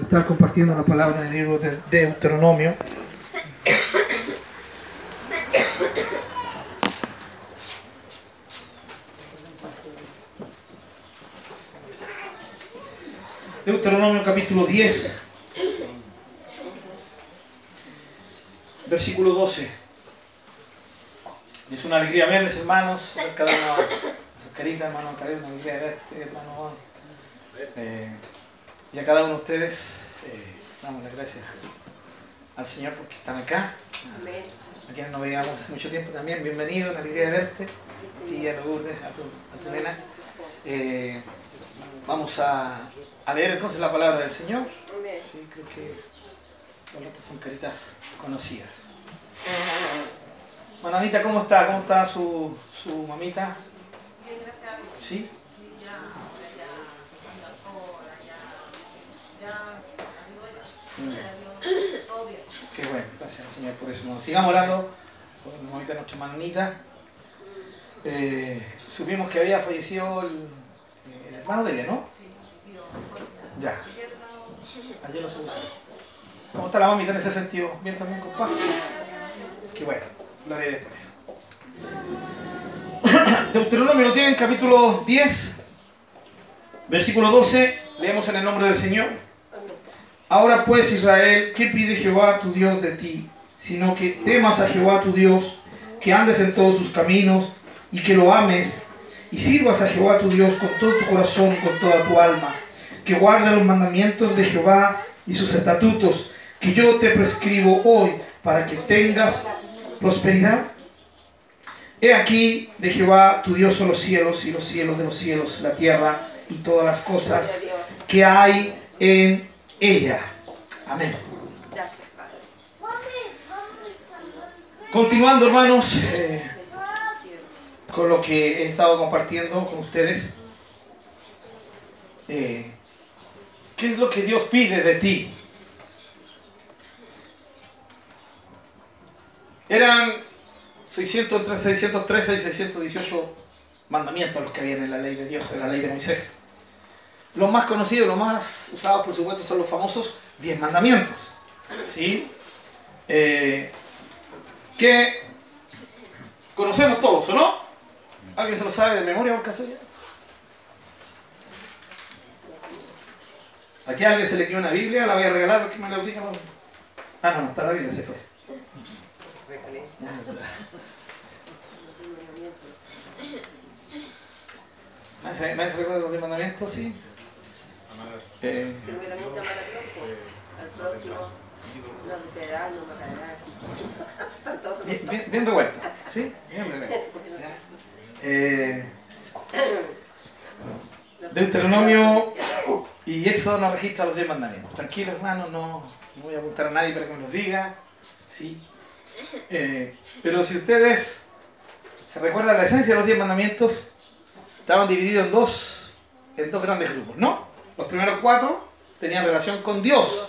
estar compartiendo la palabra en el libro de Deuteronomio. Deuteronomio capítulo 10, versículo 12. Es una alegría verles, hermanos, ver cada uno sus caritas, hermano, cada una alegría verte, hermano. Eh, y a cada uno de ustedes eh, damos las gracias al Señor porque están acá. A quienes no veíamos hace mucho tiempo también, bienvenido, una alegría de verte. Y a Lourdes, a tu, a tu nena. Eh, vamos a, a, leer entonces la palabra del Señor. Sí, creo que los son caritas conocidas. Bueno, Anita, ¿cómo está? ¿Cómo está su, su mamita? Bien, gracias. ¿Sí? Sí, ya, ya, ya, ya, ya, ayudó ya. Gracias a Dios, todo bien. Qué bueno, gracias al Señor por eso. Sigamos orando de nuestra manita. Eh, supimos que había fallecido el, el hermano de ella, ¿no? Ya. Ayer lo supimos. ¿Cómo está la mamita en ese sentido? ¿Bien también con paz? Qué bueno, lo haré después. Deuteronomio lo tienen, capítulo 10, versículo 12. Leemos en el nombre del Señor. Ahora pues Israel, ¿qué pide Jehová tu Dios de ti? Sino que temas a Jehová tu Dios, que andes en todos sus caminos y que lo ames y sirvas a Jehová tu Dios con todo tu corazón y con toda tu alma, que guarde los mandamientos de Jehová y sus estatutos que yo te prescribo hoy para que tengas prosperidad. He aquí de Jehová tu Dios son los cielos y los cielos de los cielos, la tierra y todas las cosas que hay en ella. Amén. Gracias. Continuando, hermanos, eh, con lo que he estado compartiendo con ustedes. eh, ¿Qué es lo que Dios pide de ti? Eran 600, entre 613 y 618 mandamientos los que habían en la ley de Dios, en la ley de Moisés. Los más conocidos, los más usados, por supuesto, son los famosos 10 mandamientos. ¿Sí? Eh, que conocemos todos, ¿o no? ¿Alguien se lo sabe de memoria por casualidad? Aquí a alguien se le quedó una Biblia, la voy a regalar, que me la diga. Ah, no, no está la Biblia, se fue. ¿Nadie se nadie se recuerda los 10 mandamientos? Sí. Eh, Primeramente amar al próximo, bien, revuelta, ¿sí? Bien revuelta. Ya. Eh, Deuteronomio y Éxodo nos registra los 10 mandamientos. Tranquilo, hermano, no, no voy a apuntar a nadie para que me los diga. Sí. Eh, pero si ustedes se recuerdan la esencia de los 10 mandamientos, estaban divididos en dos, en dos grandes grupos, ¿no? Los primeros cuatro tenían relación con Dios.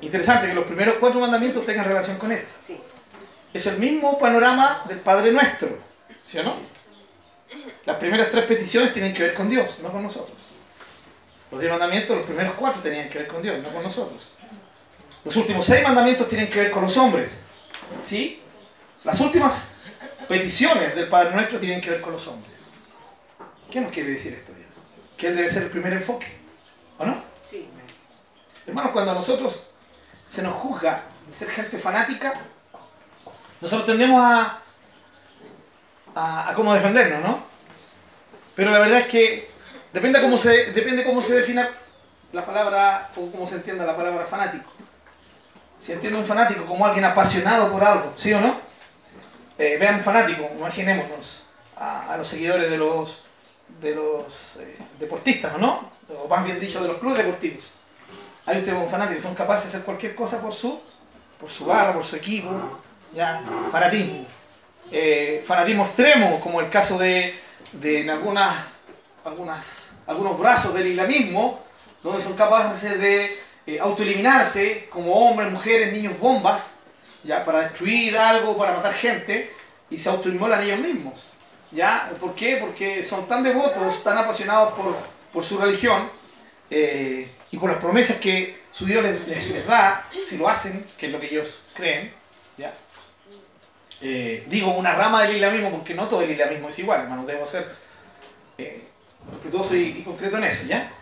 Interesante que los primeros cuatro mandamientos tengan relación con Él. Es el mismo panorama del Padre Nuestro, ¿sí o no? Las primeras tres peticiones tienen que ver con Dios, no con nosotros. Los diez mandamientos, los primeros cuatro tenían que ver con Dios, no con nosotros. Los últimos seis mandamientos tienen que ver con los hombres, ¿sí? Las últimas peticiones del Padre Nuestro tienen que ver con los hombres. ¿Qué nos quiere decir esto? Que Él debe ser el primer enfoque, ¿o no? Sí. Hermanos, cuando a nosotros se nos juzga de ser gente fanática, nosotros tendemos a, a, a cómo defendernos, ¿no? Pero la verdad es que depende cómo se, depende cómo se defina la palabra o cómo se entienda la palabra fanático. Si entiende un fanático como alguien apasionado por algo, ¿sí o no? Eh, vean fanático, imaginémonos a, a los seguidores de los, de los eh, deportistas, ¿o no? O más bien dicho, de los clubes deportivos. Hay ustedes un fanático, son capaces de hacer cualquier cosa por su, por su barra, por su equipo, ya, fanatismo. Eh, fanatismo extremo, como el caso de, de en algunas, algunas, algunos brazos del islamismo, donde son capaces de eh, autoeliminarse como hombres, mujeres, niños, bombas, ya, para destruir algo, para matar gente, y se autoinmolan ellos mismos. ¿Ya? ¿Por qué? Porque son tan devotos, tan apasionados por, por su religión, eh, y por las promesas que su Dios les, da, si lo hacen, que es lo que ellos creen, ¿ya? Eh, digo una rama del islamismo porque no todo el islamismo es igual, hermano, debo ser eh, respetuoso y, y concreto en eso, ¿ya?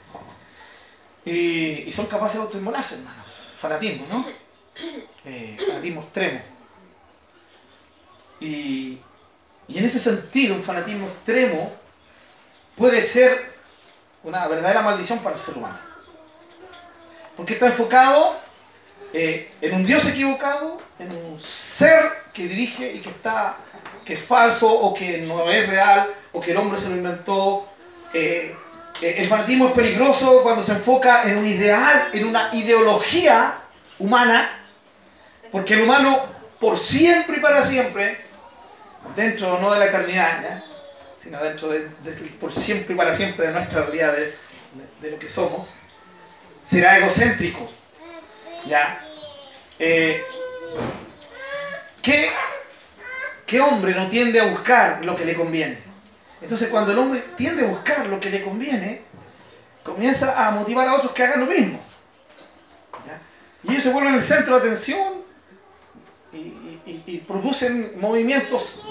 Y, y son capaces de autoinmolarse, hermanos. Fanatismo, ¿no? Eh, fanatismo extremo. Y, y en ese sentido, un fanatismo extremo puede ser una verdadera maldición para el ser humano. Porque está enfocado eh, en un Dios equivocado, en un ser que dirige y que está que es falso o que no es real o que el hombre se lo inventó. Eh, eh, el fanatismo es peligroso cuando se enfoca en un ideal, en una ideología humana, porque el humano por siempre y para siempre, dentro no de la eternidad, ¿ya? sino dentro de, por siempre y para siempre de nuestra realidad, de lo que somos, será egocéntrico. ¿ya? Eh, ¿qué, ¿Qué hombre no tiende a buscar lo que le conviene? Entonces cuando el hombre tiende a buscar lo que le conviene, comienza a motivar a otros que hagan lo mismo. ¿ya? Y ellos se vuelven el centro de atención y, y- producen movimientos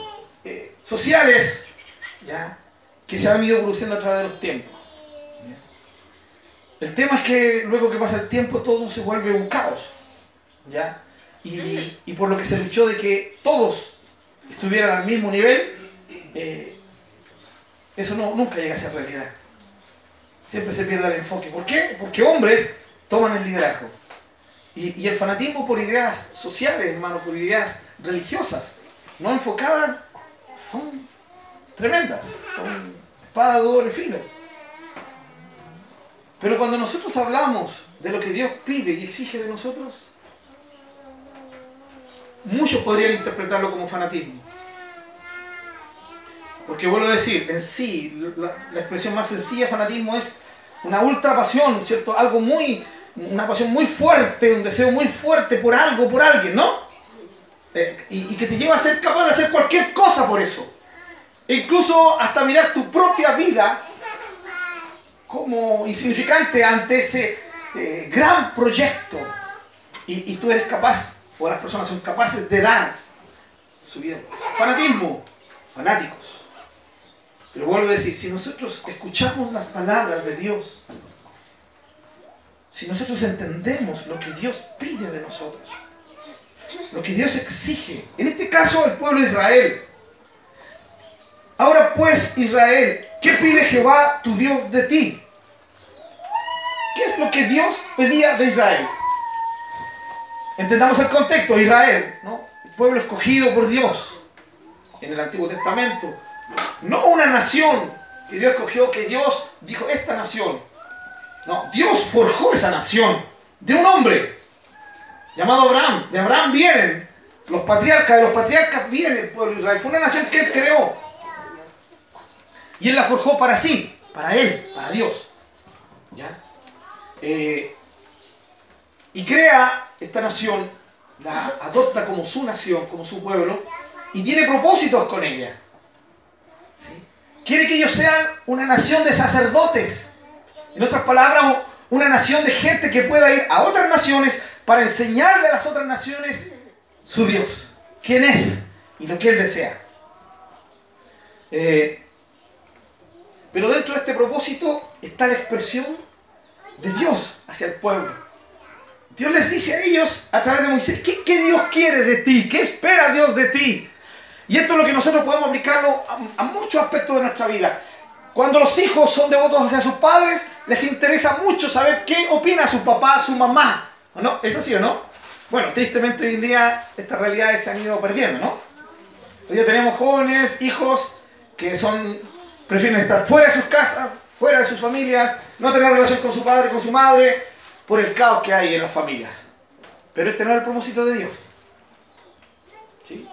eh, sociales ¿ya? que se han ido produciendo a través de los tiempos. El tema es que luego que pasa el tiempo todo se vuelve un caos. ¿ya? Y, y por lo que se luchó de que todos estuvieran al mismo nivel, eh, eso no, nunca llega a ser realidad. Siempre se pierde el enfoque. ¿Por qué? Porque hombres toman el liderazgo. Y, y el fanatismo por ideas sociales, hermano, por ideas religiosas, no enfocadas, son tremendas, son de doble filo. Pero cuando nosotros hablamos de lo que Dios pide y exige de nosotros, muchos podrían interpretarlo como fanatismo. Porque vuelvo a decir, en sí, la, la expresión más sencilla de fanatismo es una ultra pasión, ¿cierto? Algo muy, una pasión muy fuerte, un deseo muy fuerte por algo, por alguien, ¿no? Eh, y, que te lleva a ser capaz de hacer cualquier cosa por eso. E incluso hasta mirar tu propia vida como insignificante ante ese eh, gran proyecto. Y, y tú eres capaz, o las personas son capaces de dar su vida. Fanatismo, fanáticos. Pero vuelvo a decir, si nosotros escuchamos las palabras de Dios, si nosotros entendemos lo que Dios pide de nosotros, lo que Dios exige, en este caso el pueblo de Israel, ahora pues Israel, ¿qué pide Jehová tu Dios de ti? ¿Qué es lo que Dios pedía de Israel? Entendamos el contexto, Israel, ¿no? el pueblo escogido por Dios en el Antiguo Testamento, no una nación que Dios escogió, que Dios dijo esta nación. No, Dios forjó esa nación de un hombre llamado Abraham. De Abraham vienen los patriarcas, de los patriarcas viene el pueblo de Israel. Fue una nación que él creó. Y él la forjó para sí, para él, para Dios. ¿Ya? Eh, y crea esta nación, la adopta como su nación, como su pueblo, y tiene propósitos con ella. ¿Sí? Quiere que ellos sean una nación de sacerdotes. En otras palabras, una nación de gente que pueda ir a otras naciones para enseñarle a las otras naciones su Dios, quién es y lo que Él desea. Eh, pero dentro de este propósito está la expresión de Dios hacia el pueblo. Dios les dice a ellos a través de Moisés, ¿qué, qué Dios quiere de ti? ¿Qué espera Dios de ti? Y esto es lo que nosotros podemos aplicarlo a, a muchos aspectos de nuestra vida. Cuando los hijos son devotos hacia sus padres, les interesa mucho saber qué opina su papá, su mamá. ¿O no? ¿Es así o no? Bueno, tristemente hoy en día estas realidades se han ido perdiendo, ¿no? Hoy día tenemos jóvenes, hijos, que son prefieren estar fuera de sus casas, fuera de sus familias, no tener relación con su padre, con su madre, por el caos que hay en las familias. Pero este no es el propósito de Dios. ¿Sí?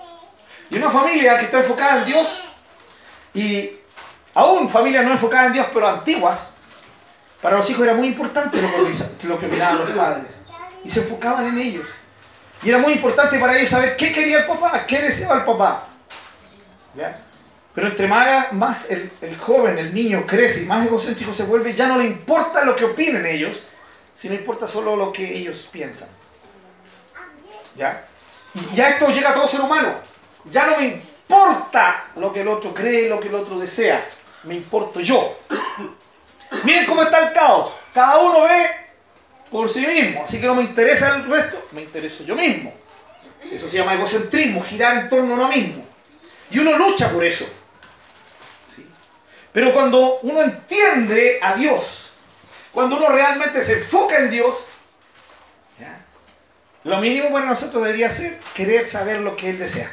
Y una familia que está enfocada en Dios, y aún familias no enfocadas en Dios, pero antiguas, para los hijos era muy importante lo que opinaban los padres. Y se enfocaban en ellos. Y era muy importante para ellos saber qué quería el papá, qué deseaba el papá. ¿Ya? Pero entre más, más el, el joven, el niño crece y más egocéntrico se vuelve, ya no le importa lo que opinen ellos, si no importa solo lo que ellos piensan? ¿Ya? Y ya esto llega a todo ser humano. Ya no me importa lo que el otro cree, lo que el otro desea. Me importo yo. Miren cómo está el caos. Cada uno ve por sí mismo. Así que no me interesa el resto, me intereso yo mismo. Eso se llama egocentrismo, girar en torno a uno mismo. Y uno lucha por eso. Pero cuando uno entiende a Dios, cuando uno realmente se enfoca en Dios, lo mínimo para nosotros debería ser querer saber lo que Él desea.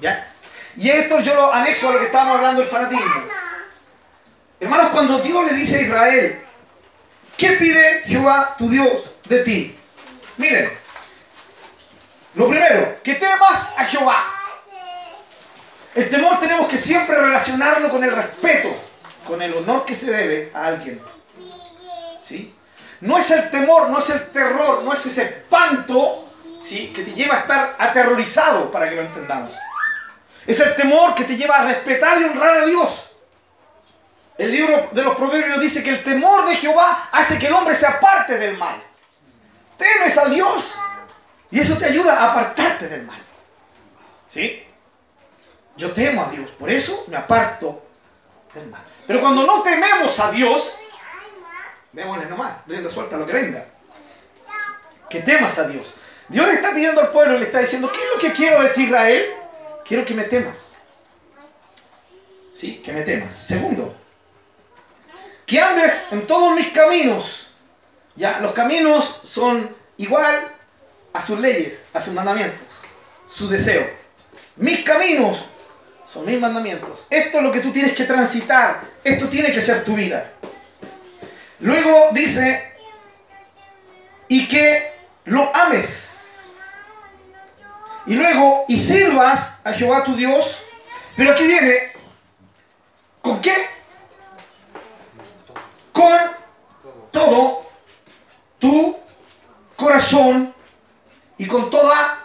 ¿Ya? Y esto yo lo anexo a lo que estábamos hablando del fanatismo. Hermanos, cuando Dios le dice a Israel, ¿qué pide Jehová tu Dios de ti? Miren, lo primero, que temas a Jehová. El temor tenemos que siempre relacionarlo con el respeto, con el honor que se debe a alguien. ¿Sí? No es el temor, no es el terror, no es ese espanto ¿sí? que te lleva a estar aterrorizado, para que lo entendamos. Es el temor que te lleva a respetar y honrar a Dios. El libro de los proverbios dice que el temor de Jehová hace que el hombre se aparte del mal. Temes a Dios y eso te ayuda a apartarte del mal. ¿Sí? Yo temo a Dios, por eso me aparto del mal. Pero cuando no tememos a Dios, démosle nomás, rienda suelta lo que venga. Que temas a Dios. Dios le está pidiendo al pueblo, le está diciendo, ¿qué es lo que quiero de Israel? Quiero que me temas. ¿Sí? Que me temas. Segundo, que andes en todos mis caminos. Ya, los caminos son igual a sus leyes, a sus mandamientos, su deseo. Mis caminos son mis mandamientos. Esto es lo que tú tienes que transitar. Esto tiene que ser tu vida. Luego dice, y que lo ames. Y luego, y sirvas a Jehová tu Dios. Pero aquí viene, ¿con qué? Con todo tu corazón y con toda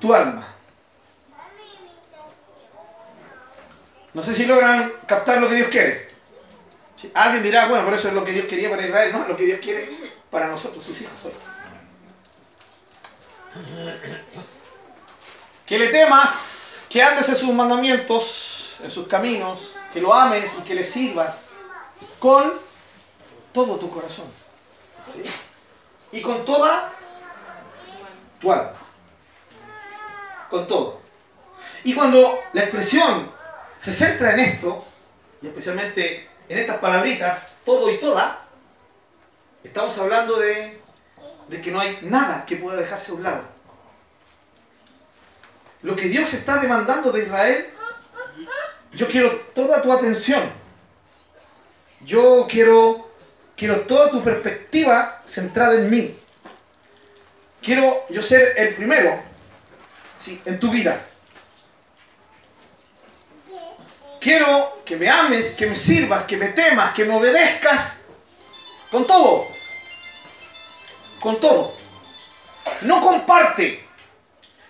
tu alma. No sé si logran captar lo que Dios quiere. Si alguien dirá, bueno, por eso es lo que Dios quería para Israel, no, es lo que Dios quiere para nosotros, sus hijos hoy. Que le temas, que andes en sus mandamientos, en sus caminos, que lo ames y que le sirvas con todo tu corazón. Y con toda tu alma. Con todo. Y cuando la expresión se centra en esto, y especialmente en estas palabritas, todo y toda, estamos hablando de, de que no hay nada que pueda dejarse a un lado. Lo que Dios está demandando de Israel, yo quiero toda tu atención. Yo quiero, quiero toda tu perspectiva centrada en mí. Quiero yo ser el primero ¿sí? en tu vida. Quiero que me ames, que me sirvas, que me temas, que me obedezcas con todo. Con todo. No comparte.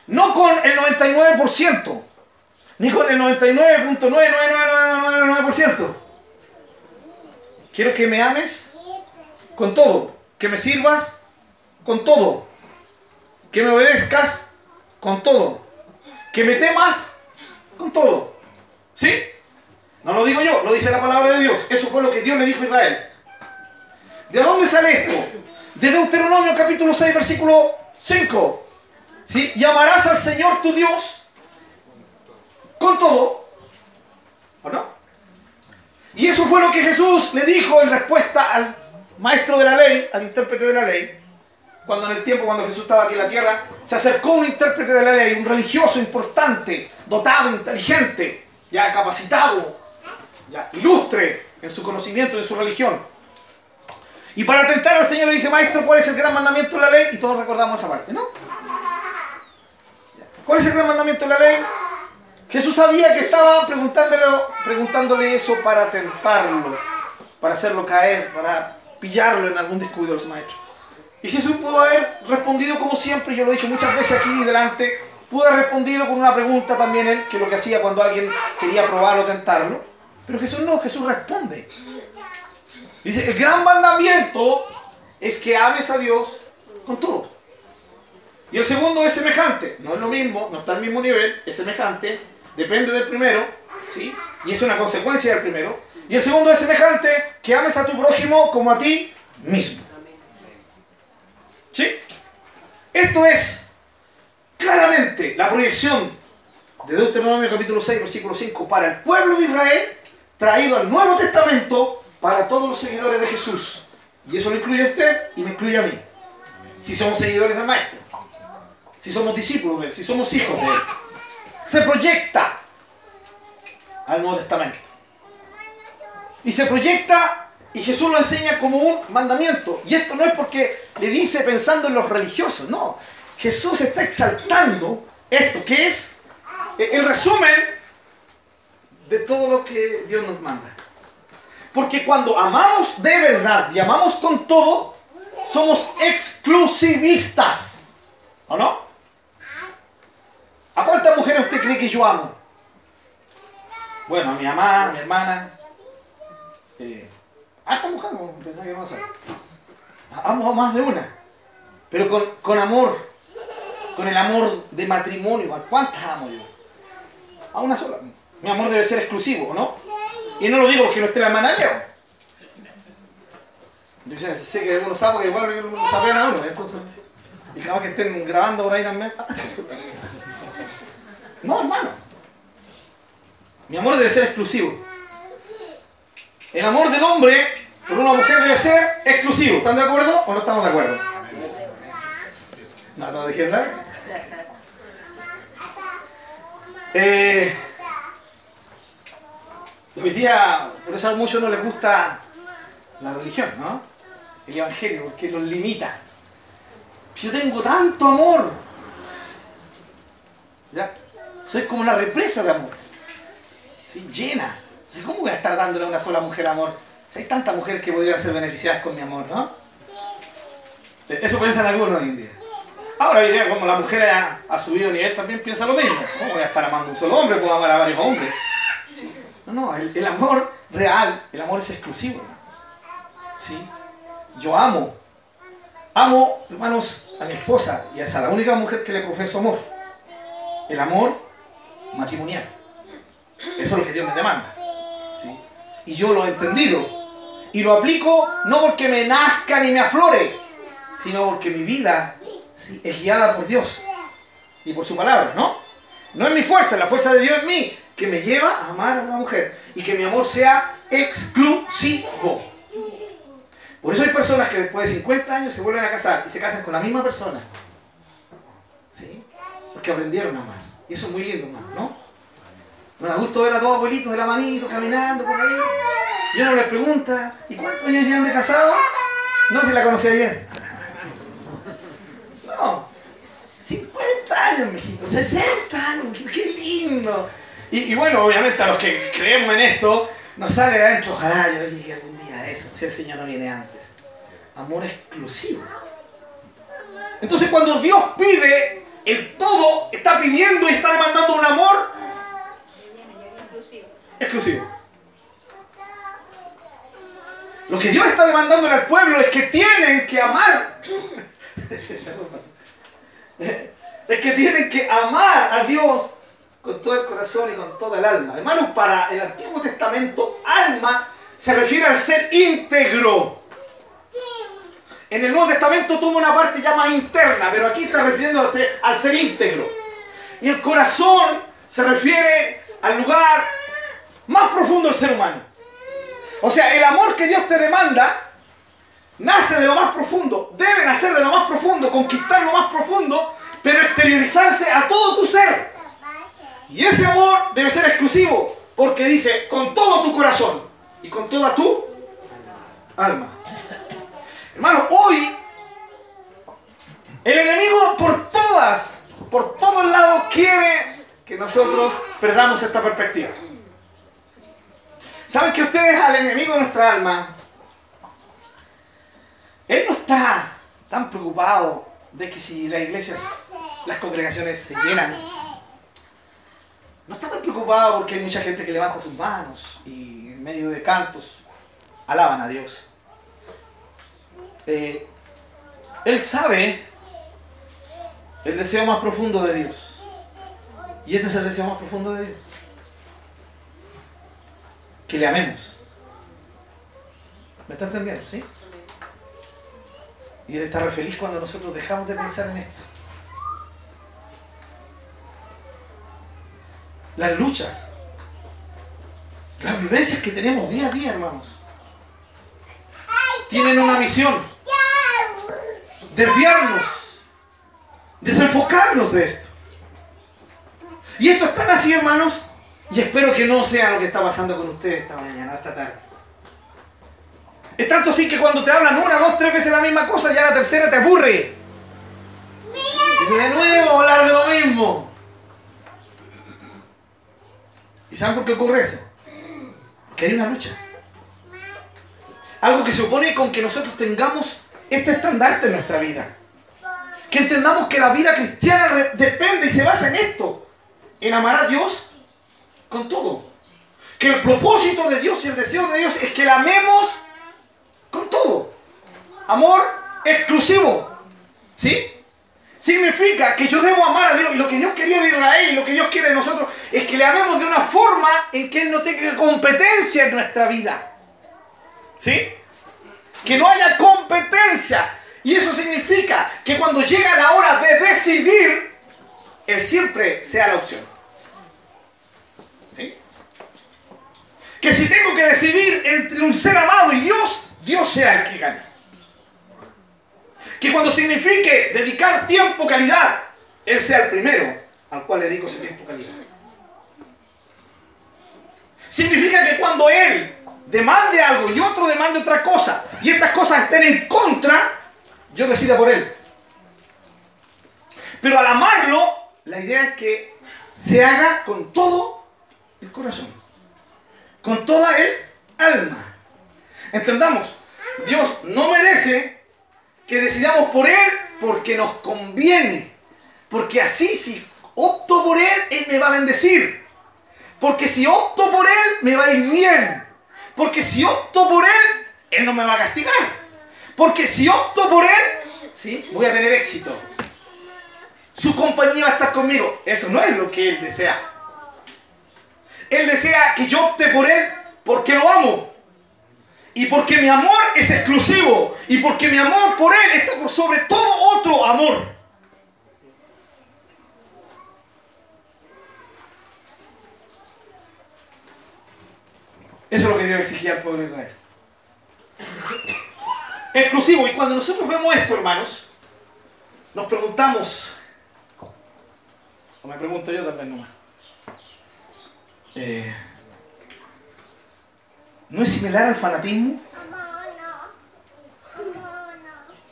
No con el 99%. Ni con el 99.99999%. Quiero que me ames con todo. Que me sirvas con todo. Que me obedezcas con todo. Que me temas con todo. ¿Sí? No lo digo yo, lo dice la palabra de Dios. Eso fue lo que Dios le dijo a Israel. ¿De dónde sale esto? De Deuteronomio capítulo 6, versículo 5. ¿Sí? Llamarás al Señor tu Dios con todo. ¿O no? Y eso fue lo que Jesús le dijo en respuesta al maestro de la ley, al intérprete de la ley. Cuando en el tiempo, cuando Jesús estaba aquí en la tierra, se acercó un intérprete de la ley, un religioso importante, dotado, inteligente, ya capacitado, ya ilustre en su conocimiento, en su religión. Y para tentar al Señor le dice, maestro, ¿cuál es el gran mandamiento de la ley? Y todos recordamos esa parte, ¿no? ¿Cuál es el gran mandamiento de la ley? Jesús sabía que estaba preguntándole, eso para tentarlo, para hacerlo caer, para pillarlo en algún descuido de los maestros. Y Jesús pudo haber respondido como siempre, yo lo he dicho muchas veces aquí delante, pudo haber respondido con una pregunta también él, que es lo que hacía cuando alguien quería probarlo o tentarlo. Pero Jesús no, Jesús responde. Dice, el gran mandamiento es que ames a Dios con todo. Y el segundo es semejante. No es lo mismo, no está al mismo nivel, es semejante, depende del primero, ¿sí? Y es una consecuencia del primero. Y el segundo es semejante, que ames a tu prójimo como a ti mismo. ¿Sí? Esto es claramente la proyección de Deuteronomio capítulo 6, versículo 5 para el pueblo de Israel, traído al Nuevo Testamento para todos los seguidores de Jesús. Y eso lo incluye a usted y me incluye a mí. Si somos seguidores del Maestro, si somos discípulos de Él, si somos hijos de Él. Se proyecta al Nuevo Testamento. Y se proyecta y Jesús lo enseña como un mandamiento. Y esto no es porque le dice pensando en los religiosos, no. Jesús está exaltando esto, que es el resumen de todo lo que Dios nos manda. Porque cuando amamos de verdad y amamos con todo, somos exclusivistas. ¿O no? ¿A cuántas mujeres usted cree que yo amo? Bueno, a mi mamá, a mi hermana. Eh, a esta mujer, pensaba que no sé. Amo a más de una. Pero con, con amor. Con el amor de matrimonio. ¿A cuántas amo yo? A una sola. Mi amor debe ser exclusivo, ¿no? Y no lo digo porque no esté la hermana Leo. Yo sé, sé que uno sabe que igual no saben a uno, entonces. Y jamás que estén grabando por ahí también. No, hermano. Mi amor debe ser exclusivo. El amor del hombre por una mujer debe ser exclusivo. ¿Están de acuerdo o no estamos de acuerdo? No, no dije. Eh, hoy día, por eso a muchos no les gusta la religión, ¿no? El evangelio, porque los limita. Yo tengo tanto amor. ¿Ya? Soy como una represa de amor. Llena. ¿Cómo voy a estar dándole a una sola mujer amor? Si hay tantas mujeres que podrían ser beneficiadas con mi amor, ¿no? Eso piensan algunos hoy en día. Ahora hoy día, como la mujer ha, ha subido nivel, también piensa lo mismo. ¿Cómo voy a estar amando a un solo hombre? Puedo amar a varios hombres. Sí. No, no, el, el, amor real, el amor es exclusivo, hermanos. ¿Sí? Yo amo. Amo, hermanos, a mi esposa y a la única mujer que le profeso amor. El amor matrimonial. Eso es lo que Dios me demanda. ¿sí? Y yo lo he entendido. Y lo aplico no porque me nazca ni me aflore, sino porque mi vida es guiada por Dios y por su palabra, ¿no? No es mi fuerza, la fuerza de Dios en mí, que me lleva a amar a una mujer y que mi amor sea exclusivo. Por eso hay personas que después de 50 años se vuelven a casar y se casan con la misma persona. ¿Sí? Porque aprendieron a amar. Y eso es muy lindo, ¿no? Me da gusto ver a todos abuelitos de la manito caminando por ahí. Y uno les pregunta, ¿y cuántos años llevan de casado? No, si la conocí ayer. No, 50 años, mijito, 60 años, qué lindo. Y, bueno, obviamente a los que creemos en esto, nos sale de adentro, ojalá yo llegue algún día eso, si el Señor no viene antes. Amor exclusivo. Entonces cuando Dios pide, el todo está pidiendo y está demandando un amor exclusivo. Lo que Dios está demandando al pueblo es que tienen que amar. es que tienen que amar a Dios con todo el corazón y con toda el alma. Hermanos, para el Antiguo Testamento, alma se refiere al ser íntegro. En el Nuevo Testamento toma una parte ya más interna, pero aquí está ser, al ser íntegro. Y el corazón se refiere al lugar más profundo del ser humano. O sea, el amor que Dios te demanda nace de lo más profundo, debe nacer de lo más profundo, conquistar lo más profundo, pero exteriorizarse a todo tu ser. Y ese amor debe ser exclusivo, porque dice, con todo tu corazón y con toda tu alma. Hermano, hoy el enemigo por todas, por todos lados quiere que nosotros perdamos esta perspectiva. ¿Saben que ustedes al enemigo de nuestra alma, él no está tan preocupado de que si las iglesias, las congregaciones se llenan, no está tan preocupado porque hay mucha gente que levanta sus manos y en medio de cantos alaban a Dios. Eh, Él sabe el deseo más profundo de Dios. Y este es el deseo más profundo de Dios. Que le amemos. ¿Me está entendiendo? ¿Sí? Y Él está re feliz cuando nosotros dejamos de pensar en esto. Las luchas, las vivencias que tenemos día a día, hermanos, tienen una misión. Desviarnos, desenfocarnos de esto. Y esto es tan así, hermanos, y espero que no sea lo que está pasando con ustedes esta mañana, esta tarde. Es tanto así que cuando te hablan una, dos, tres veces la misma cosa, ya la tercera te aburre. Y de nuevo hablar de lo mismo. ¿Y saben por qué ocurre eso? Porque hay una lucha. Algo que se opone con que nosotros tengamos este estandarte en nuestra vida. Que entendamos que la vida cristiana depende y se basa en esto. En amar a Dios con todo. Que el propósito de Dios y el deseo de Dios es que la amemos con todo. Amor exclusivo. ¿Sí? Significa que yo debo amar a Dios y lo que Dios quería de Israel lo que Dios quiere de nosotros es que le amemos de una forma en que Él no tenga competencia en nuestra vida. ¿Sí? Que no haya competencia. Y eso significa que cuando llega la hora de decidir, Él siempre sea la opción. ¿Sí? Que si tengo que decidir entre un ser amado y Dios, Dios sea el que gane. Que cuando signifique dedicar tiempo calidad, Él sea el primero al cual le dedico ese tiempo calidad. Significa que cuando Él demande algo y otro demande otra cosa, y estas cosas estén en contra, yo decida por Él. Pero al amarlo, la idea es que se haga con todo el corazón, con toda el alma. Entendamos, Dios no merece que decidamos por Él porque nos conviene. Porque así si opto por Él, Él me va a bendecir. Porque si opto por Él, me va a ir bien. Porque si opto por Él, Él no me va a castigar. Porque si opto por Él, voy a tener éxito. Su compañía va a estar conmigo. Eso no es lo que Él desea. Él desea que yo opte por Él porque lo amo. Y porque mi amor es exclusivo. Y porque mi amor por Él está por sobre todo otro amor. Eso es lo que Dios exigía al pueblo de Israel. Exclusivo. Y cuando nosotros vemos esto, hermanos, nos preguntamos, o me pregunto yo vez nomás, eh, ¿no es similar al fanatismo?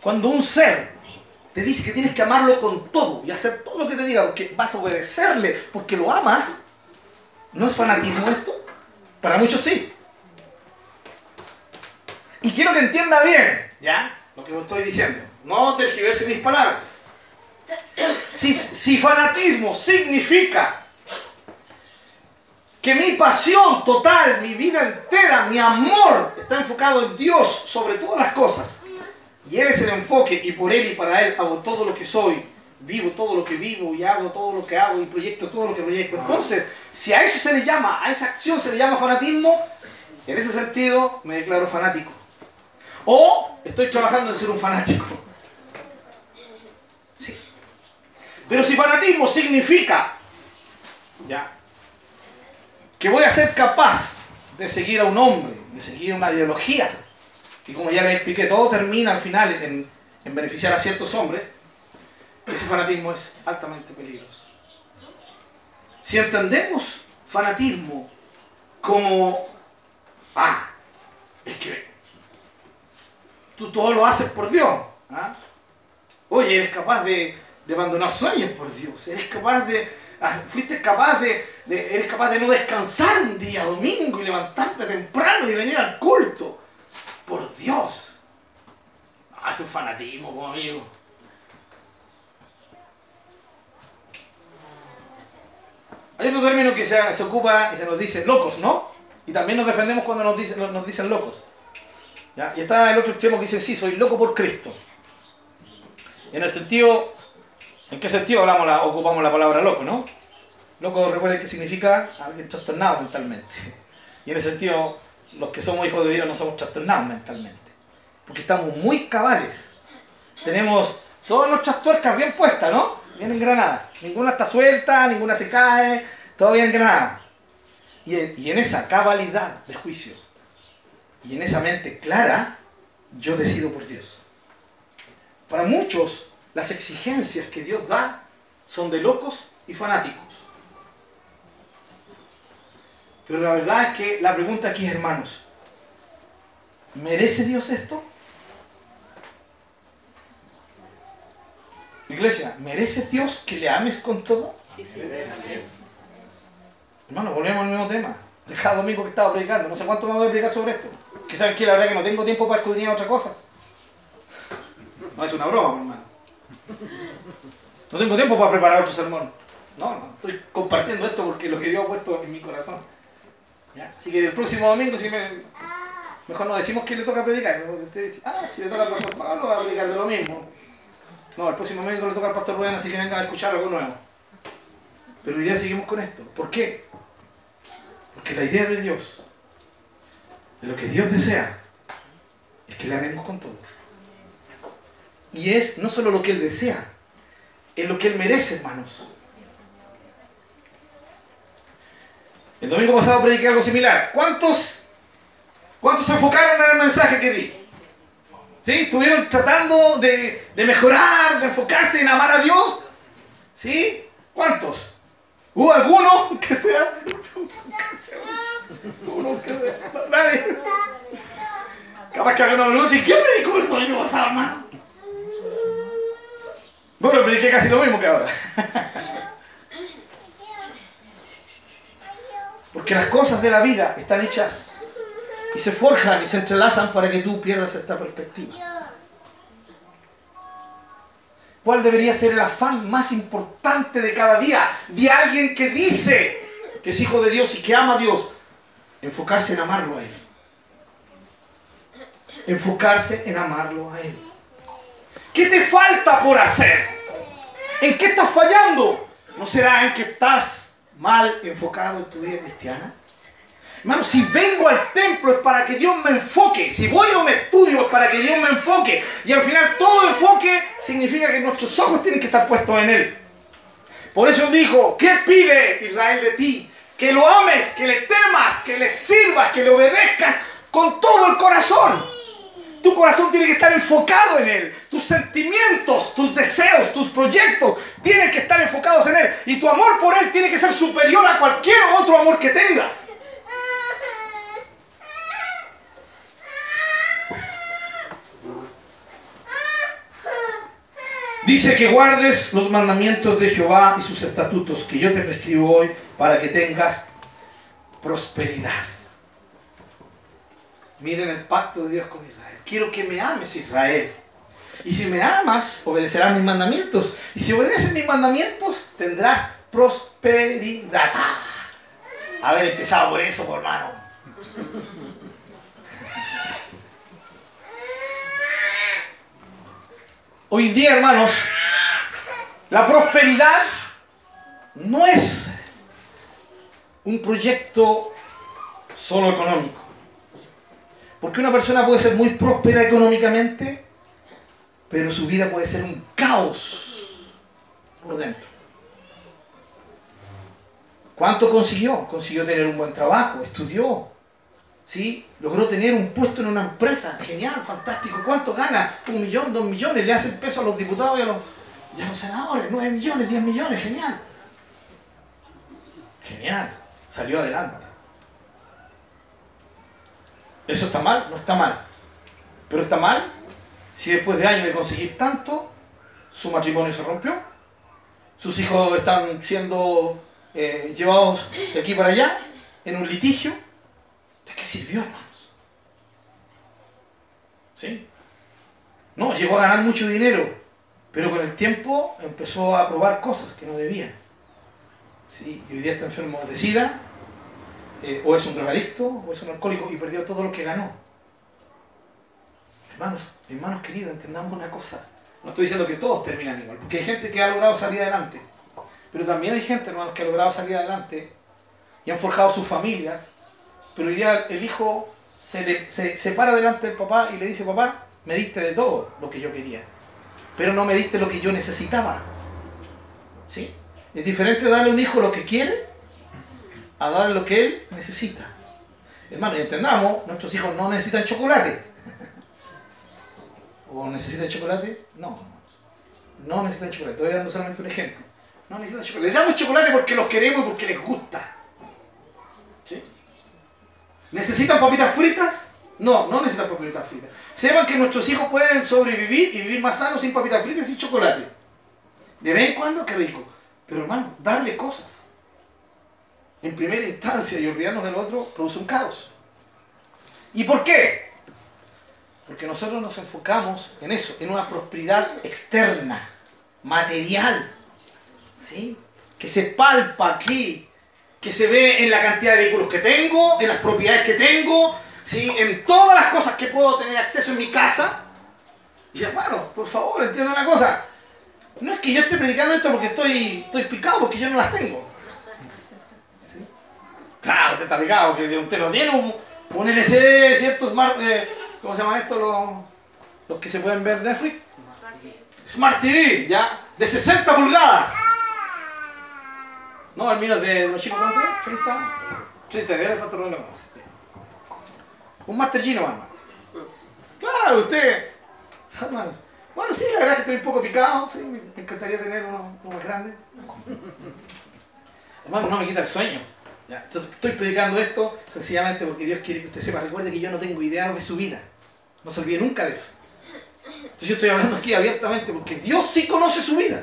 Cuando un ser te dice que tienes que amarlo con todo y hacer todo lo que te diga porque vas a obedecerle porque lo amas, ¿no es fanatismo esto? Para muchos sí. Y quiero que entienda bien, ¿ya? Lo que estoy diciendo. No tergiverse mis palabras. Si, si fanatismo significa que mi pasión total, mi vida entera, mi amor está enfocado en Dios sobre todas las cosas. Y Él es el enfoque y por Él y para Él hago todo lo que soy, vivo todo lo que vivo y hago todo lo que hago y proyecto todo lo que proyecto. Entonces, si a eso se le llama, a esa acción se le llama fanatismo, en ese sentido me declaro fanático. O estoy trabajando en ser un fanático. Sí. Pero si fanatismo significa, ya, que voy a ser capaz de seguir a un hombre, de seguir una ideología, que como ya les expliqué, todo termina al final en, en beneficiar a ciertos hombres, ese fanatismo es altamente peligroso. Si entendemos fanatismo como, ah, es que tú todo lo haces por Dios, ¿ah? oye, eres capaz de, de abandonar sueños por Dios, eres capaz de, ah, fuiste capaz de, eres capaz de no descansar un día domingo y levantarte temprano y venir al culto, por Dios. Ah, es un fanatismo, como amigo. Hay otro término que se, ocupa y se nos dice locos, ¿no? Y también nos defendemos cuando nos dicen, locos. Y está el otro extremo que dice, sí, soy loco por Cristo. En el sentido, ¿en qué sentido hablamos la, ocupamos la palabra loco, no? Loco, recuerden que significa alguien trastornado mentalmente. Y en ese sentido, los que somos hijos de Dios no somos trastornados mentalmente. Porque estamos muy cabales. Tenemos todas nuestras tuercas bien puestas, ¿no? Bien engranadas. Ninguna está suelta, ninguna se cae, todo bien engranado. Y en, y en esa cabalidad de juicio y en esa mente clara, yo decido por Dios. Para muchos, las exigencias que Dios da son de locos y fanáticos. Pero la verdad es que la pregunta aquí hermanos, ¿merece Dios esto? Iglesia, ¿merece Dios que le ames con todo? Sí, sí. Hermano, volvemos al mismo tema. De cada domingo que estaba predicando. No sé cuánto me voy a predicar sobre esto. Que saben que la verdad que no tengo tiempo para escudriñar otra cosa. No es una broma, hermano. No tengo tiempo para preparar otro sermón. No, no. Estoy compartiendo esto porque lo que Dios ha puesto en mi corazón. ¿Ya? Así que el próximo domingo, si me... mejor no decimos que le toca predicar. ¿no? Porque usted dice, ah, si le toca al pastor Pablo, va a predicar de lo mismo. No, el próximo domingo le toca al pastor Rubén, así que venga a escuchar algo nuevo. Pero hoy día seguimos con esto. ¿Por qué? Porque la idea de Dios, de lo que Dios desea, es que le amemos con todo. Y es no solo lo que Él desea, es lo que Él merece, hermanos. El domingo pasado prediqué algo similar. ¿Cuántos, cuántos se enfocaron en el mensaje que di? ¿Sí? ¿Estuvieron tratando de, de mejorar, de enfocarse en amar a Dios? ¿Sí? ¿Cuántos? ¿Hubo alguno que sea? Uno que sea. Nadie. Capaz que alguno me pregunte, ¿qué predicó el domingo pasado, hermano? Bueno, prediqué casi lo mismo que ahora. Porque las cosas de la vida están hechas y se forjan y se entrelazan para que tú pierdas esta perspectiva. ¿Cuál debería ser el afán más importante de cada día de alguien que dice que es hijo de Dios y que ama a Dios? Enfocarse en amarlo a Él. Enfocarse en amarlo a Él. ¿Qué te falta por hacer? ¿En qué estás fallando? ¿No será en que estás mal enfocado en tu vida cristiana? Hermano, si vengo al templo es para que Dios me enfoque. Si voy a un estudio es para que Dios me enfoque. Y al final todo enfoque significa que nuestros ojos tienen que estar puestos en Él. Por eso dijo, ¿qué pide Israel de ti? Que lo ames, que le temas, que le sirvas, que le obedezcas con todo el corazón. Tu corazón tiene que estar enfocado en Él. Tus sentimientos, tus deseos, tus proyectos tienen que estar enfocados en Él. Y tu amor por Él tiene que ser superior a cualquier otro amor que tengas. Dice que guardes los mandamientos de Jehová y sus estatutos que yo te prescribo hoy para que tengas prosperidad. Miren el pacto de Dios con Israel. Quiero que me ames, Israel. Y si me amas, obedecerás mis mandamientos. Y si obedeces mis mandamientos, tendrás prosperidad. Haber empezado por eso, hermano. Hoy día, hermanos, la prosperidad no es un proyecto solo económico. Porque una persona puede ser muy próspera económicamente, pero su vida puede ser un caos por dentro. ¿Cuánto consiguió? Consiguió tener un buen trabajo, estudió, ¿sí? Logró tener un puesto en una empresa, genial, fantástico. ¿Cuánto gana? Un millón, dos millones, le hacen peso a los diputados y a los, senadores, nueve millones, diez millones, genial. Genial, salió adelante. ¿Eso está mal? No está mal. Pero está mal si después de años de conseguir tanto, su matrimonio se rompió, sus hijos están siendo eh, llevados de aquí para allá en un litigio. ¿De qué sirvió, hermanos? ¿Sí? No, llegó a ganar mucho dinero, pero con el tiempo empezó a probar cosas que no debía. ¿Sí? Y hoy día está enfermo de sida, eh, o es un drogadicto, o es un alcohólico y perdió todo lo que ganó. Hermanos, hermanos queridos, entendamos una cosa. No estoy diciendo que todos terminan igual, porque hay gente que ha logrado salir adelante. Pero también hay gente, hermanos, que ha logrado salir adelante y han forjado sus familias. Pero hoy el hijo se, se, se para delante del papá y le dice, papá, me diste de todo lo que yo quería. Pero no me diste lo que yo necesitaba. ¿Sí? Es diferente darle a un hijo lo que quiere a darle lo que él necesita. Hermano, entendamos, nuestros hijos no necesitan chocolate. ¿O necesitan chocolate? No. No necesitan chocolate. Estoy dando solamente un ejemplo. No necesitan chocolate. Le damos chocolate porque los queremos y porque les gusta. ¿Necesitan papitas fritas? No, no necesitan papitas fritas. Sepan que nuestros hijos pueden sobrevivir y vivir más sanos sin papitas fritas y sin chocolate. De vez en cuando, qué rico. Pero hermano, darle cosas. En primera instancia y olvidarnos del otro produce un caos. ¿Y por qué? Porque nosotros nos enfocamos en eso, en una prosperidad externa, material, ¿sí? Que se palpa aquí, que se ve en la cantidad de vehículos que tengo, en las propiedades que tengo, ¿sí? En todas las cosas que puedo tener acceso en mi casa. Y hermano, por favor, entienda una cosa. No es que yo esté predicando esto porque estoy, estoy picado, porque yo no las tengo. ¿Sí? Claro, usted está picado, porque usted no tiene un, un LCD, ¿cierto? Smart, eh, ¿Cómo se llaman estos los, los que se pueden ver en Netflix? Smart TV, ya, de 60 pulgadas. No, el mío es de los chicos, ¿cuánto es? 30. 30, el patrón conoce. Un Master Gino, hermano. Claro, usted. Hermanos. Bueno, sí, la verdad es que estoy un poco picado. Sí, me encantaría tener uno, uno más grande. Hermano, no me quita el sueño. Ya, entonces estoy predicando esto sencillamente porque Dios quiere que usted sepa. Recuerde que yo no tengo idea de lo que es su vida. No se olvide nunca de eso. Entonces yo estoy hablando aquí abiertamente porque Dios sí conoce su vida.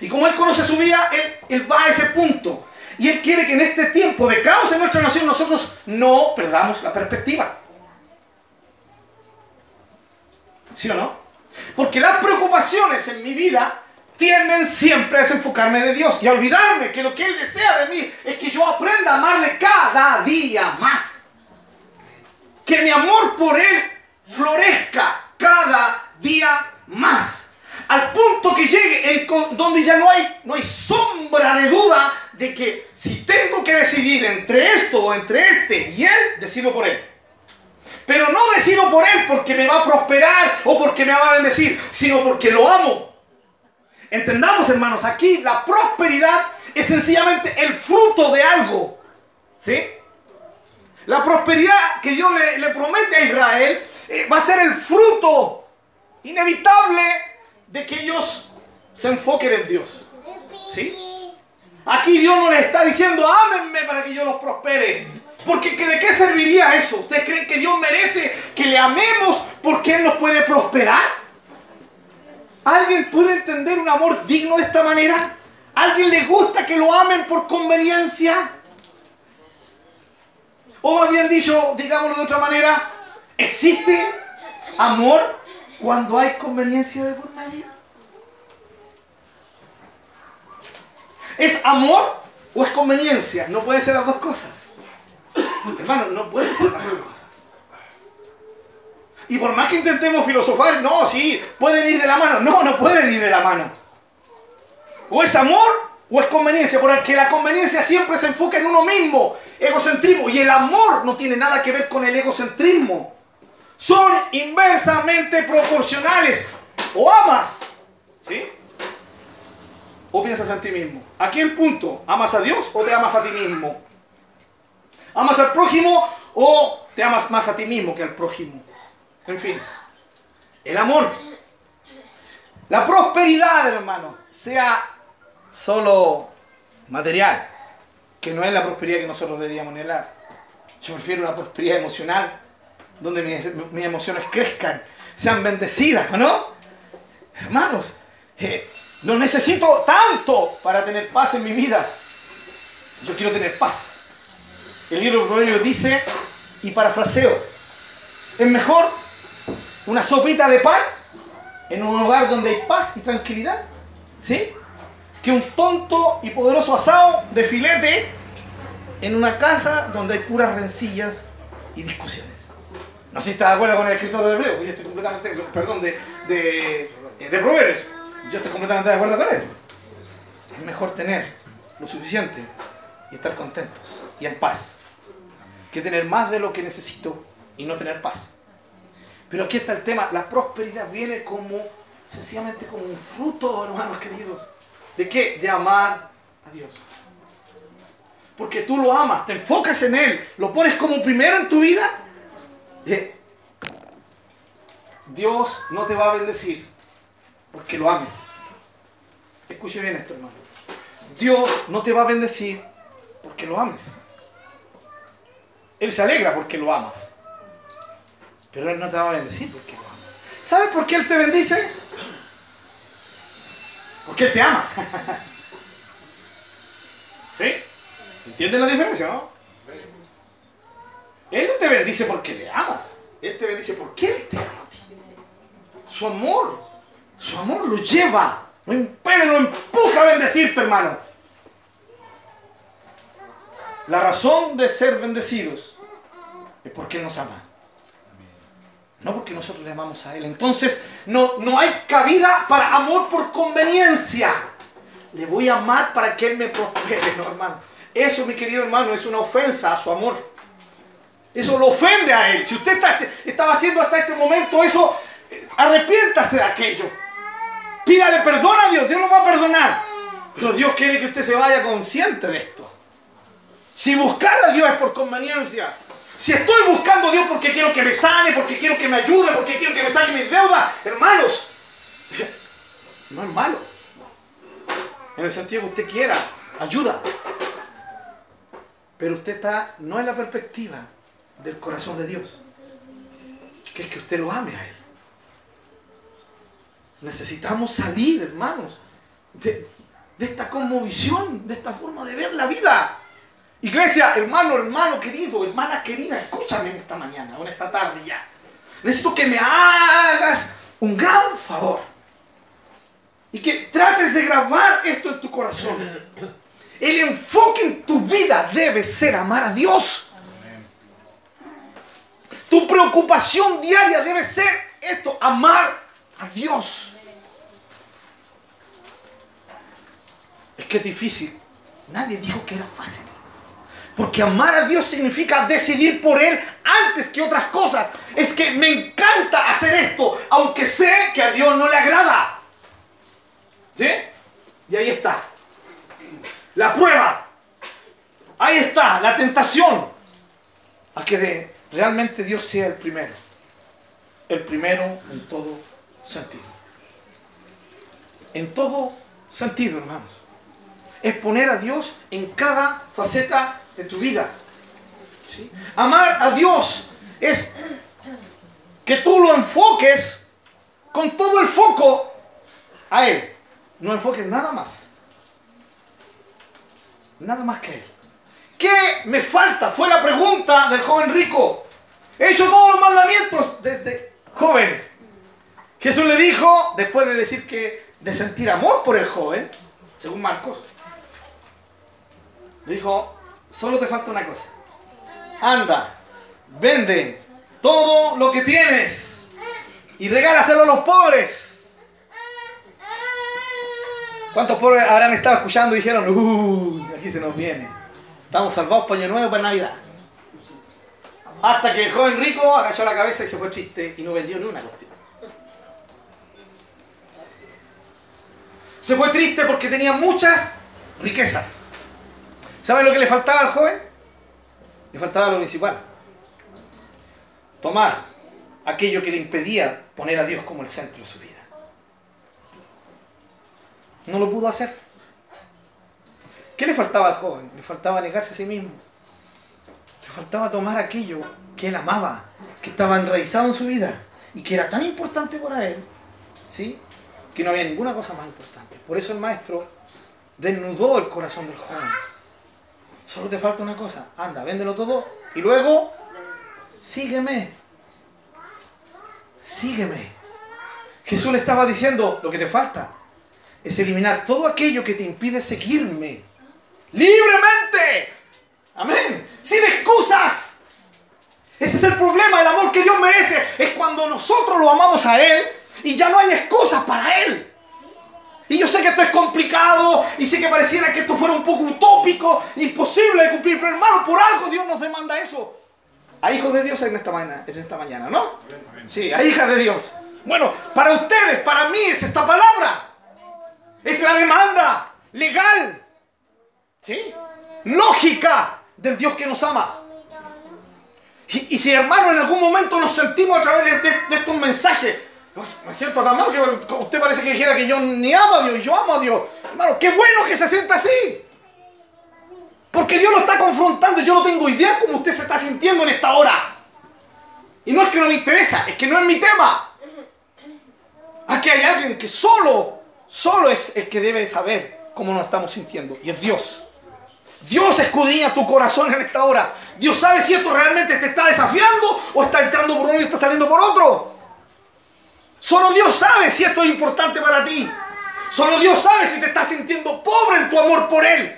Y como Él conoce su vida, Él, va a ese punto. Y Él quiere que en este tiempo de caos en nuestra nación nosotros no perdamos la perspectiva. ¿Sí o no? Porque las preocupaciones en mi vida tienden siempre a desenfocarme de Dios y a olvidarme que lo que Él desea de mí es que yo aprenda a amarle cada día más. Que mi amor por Él florezca cada día más. Al punto que llegue el donde ya no hay, no hay sombra de duda de que si tengo que decidir entre esto o entre este y Él, decido por Él. Pero no decido por Él porque me va a prosperar o porque me va a bendecir, sino porque lo amo. Entendamos, hermanos, aquí la prosperidad es sencillamente el fruto de algo. ¿Sí? La prosperidad que Dios le, le promete a Israel eh, va a ser el fruto inevitable de que ellos se enfoquen en Dios. ¿Sí? Aquí Dios no les está diciendo, ámenme para que yo los prospere. Porque que- ¿de qué serviría eso? ¿Ustedes creen que Dios merece que le amemos porque Él nos puede prosperar? ¿Alguien puede entender un amor digno de esta manera? ¿Alguien le gusta que lo amen por conveniencia? O más bien dicho, digámoslo de otra manera, ¿existe amor cuando hay conveniencia de por medio? ¿Es amor o es conveniencia? No pueden ser las dos cosas. Hermano, no pueden ser las dos cosas. Y por más que intentemos filosofar, no, sí, pueden ir de la mano. No, no pueden ir de la mano. O es amor o es conveniencia, porque la conveniencia siempre se enfoca en uno mismo, egocentrismo. Y el amor no tiene nada que ver con el egocentrismo. Son inversamente proporcionales. O amas, ¿sí? O piensas en ti mismo. Aquí el punto, ¿amas a Dios o te amas a ti mismo? ¿Amas al prójimo o te amas más a ti mismo que al prójimo? En fin, el amor, la prosperidad, hermano, sea solo material, que no es la prosperidad que nosotros deberíamos anhelar. Yo prefiero una prosperidad emocional, donde mis, emociones crezcan, sean bendecidas, ¿no? Hermanos, eh, no necesito tanto para tener paz en mi vida. Yo quiero tener paz. El libro de Proverbios dice, y parafraseo, es mejor una sopita de pan en un lugar donde hay paz y tranquilidad, ¿sí? Que un tonto y poderoso asado de filete en una casa donde hay puras rencillas y discusiones. No sé si está de acuerdo con el escritor de Hebreo, yo estoy completamente, perdón, de, de, de Proverbios. Yo estoy completamente de acuerdo con él. Es mejor tener lo suficiente y estar contentos y en paz que tener más de lo que necesito y no tener paz. Pero aquí está el tema, la prosperidad viene como, sencillamente como un fruto, hermanos queridos. ¿De qué? De amar a Dios. Porque tú lo amas, te enfocas en Él, lo pones como primero en tu vida. Eh, Dios no te va a bendecir porque lo ames. Escuche bien esto, hermano. Dios no te va a bendecir porque lo ames. Él se alegra porque lo amas. Pero Él no te va a bendecir porque lo amas. ¿Sabes por qué Él te bendice? Porque Él te ama. ¿Sí? ¿Entienden la diferencia, no? Él no te bendice porque le amas. Él te bendice porque Él te ama a ti. Su amor, su amor lo lleva, lo impele, lo empuja a bendecirte, hermano. La razón de ser bendecidos es porque Él nos ama. No porque nosotros le amamos a Él. Entonces, no, no hay cabida para amor por conveniencia. Le voy a amar para que Él me prospere, no, hermano. Eso, mi querido hermano, es una ofensa a su amor. Eso lo ofende a Él. Si usted está, estaba haciendo hasta este momento eso, arrepiéntase de aquello. Pídale perdón a Dios, Dios lo va a perdonar. Pero Dios quiere que usted se vaya consciente de esto. Si buscar a Dios es por conveniencia, si estoy buscando a Dios porque quiero que me sane, porque quiero que me ayude, porque quiero que me saque mis deudas, hermanos, no es malo. En el sentido que usted quiera, ayuda. Pero usted está no en la perspectiva del corazón de Dios, que es que usted lo ame a Él. Necesitamos salir, hermanos, de, esta conmovisión, de esta forma de ver la vida. Iglesia, hermano, hermano querido, hermana querida, escúchame en esta mañana o en esta tarde ya. Necesito que me hagas un gran favor. Y que trates de grabar esto en tu corazón. El enfoque en tu vida debe ser amar a Dios. Tu preocupación diaria debe ser esto, amar a Dios. Es que es difícil. Nadie dijo que era fácil. Porque amar a Dios significa decidir por Él antes que otras cosas. Es que me encanta hacer esto, aunque sé que a Dios no le agrada. ¿Sí? Y ahí está. La prueba. Ahí está, la tentación. A que de, realmente Dios sea el primero. El primero en todo sentido. En todo sentido, hermanos. Es poner a Dios en cada faceta de tu vida. ¿Sí? Amar a Dios es que tú lo enfoques con todo el foco a Él. No enfoques nada más. Nada más que Él. ¿Qué me falta? Fue la pregunta del joven rico. He hecho todos los mandamientos desde joven. Jesús le dijo, después de decir que, de sentir amor por el joven, según Marcos, le dijo, solo te falta una cosa. Anda, vende todo lo que tienes y regálaselo a los pobres. ¿Cuántos pobres habrán estado escuchando y dijeron, uy, aquí se nos viene? Estamos salvados para Año Nuevo para Navidad. Hasta que el joven rico agachó la cabeza y se fue triste y no vendió ni una cuestión. Se fue triste porque tenía muchas riquezas. ¿Saben lo que le faltaba al joven? Le faltaba lo principal. Tomar aquello que le impedía poner a Dios como el centro de su vida. No lo pudo hacer. ¿Qué le faltaba al joven? Le faltaba negarse a sí mismo. Le faltaba tomar aquello que él amaba, que estaba enraizado en su vida y que era tan importante para él, ¿sí? que no había ninguna cosa más importante. Por eso el maestro desnudó el corazón del joven. Solo te falta una cosa. Anda, véndelo todo y luego sígueme. Sígueme. Jesús le estaba diciendo, lo que te falta es eliminar todo aquello que te impide seguirme. Libremente. Amén. Sin excusas. Ese es el problema, el amor que Dios merece es cuando nosotros lo amamos a Él y ya no hay excusas para Él. Y yo sé que esto es complicado y sé que pareciera que esto fuera un poco utópico, imposible de cumplir, pero hermano, por algo Dios nos demanda eso. Hay hijos de Dios en esta mañana, en esta mañana ¿no? Sí, hay hijas de Dios. Bueno, para ustedes, para mí es esta palabra. Es la demanda legal. ¿Sí? Lógica del Dios que nos ama. Y, si hermano en algún momento nos sentimos a través de, estos mensajes, me siento tan mal que usted parece que dijera que yo ni amo a Dios y yo amo a Dios. Hermano, qué bueno que se sienta así. Porque Dios lo está confrontando. Yo no tengo idea cómo usted se está sintiendo en esta hora. Y no es que no me interesa, es que no es mi tema. Aquí hay alguien que solo, solo es el que debe saber cómo nos estamos sintiendo. Y es Dios. Dios escudriña tu corazón en esta hora. Dios sabe si esto realmente te está desafiando o está entrando por uno y está saliendo por otro. Solo Dios sabe si esto es importante para ti. Solo Dios sabe si te estás sintiendo pobre en tu amor por Él.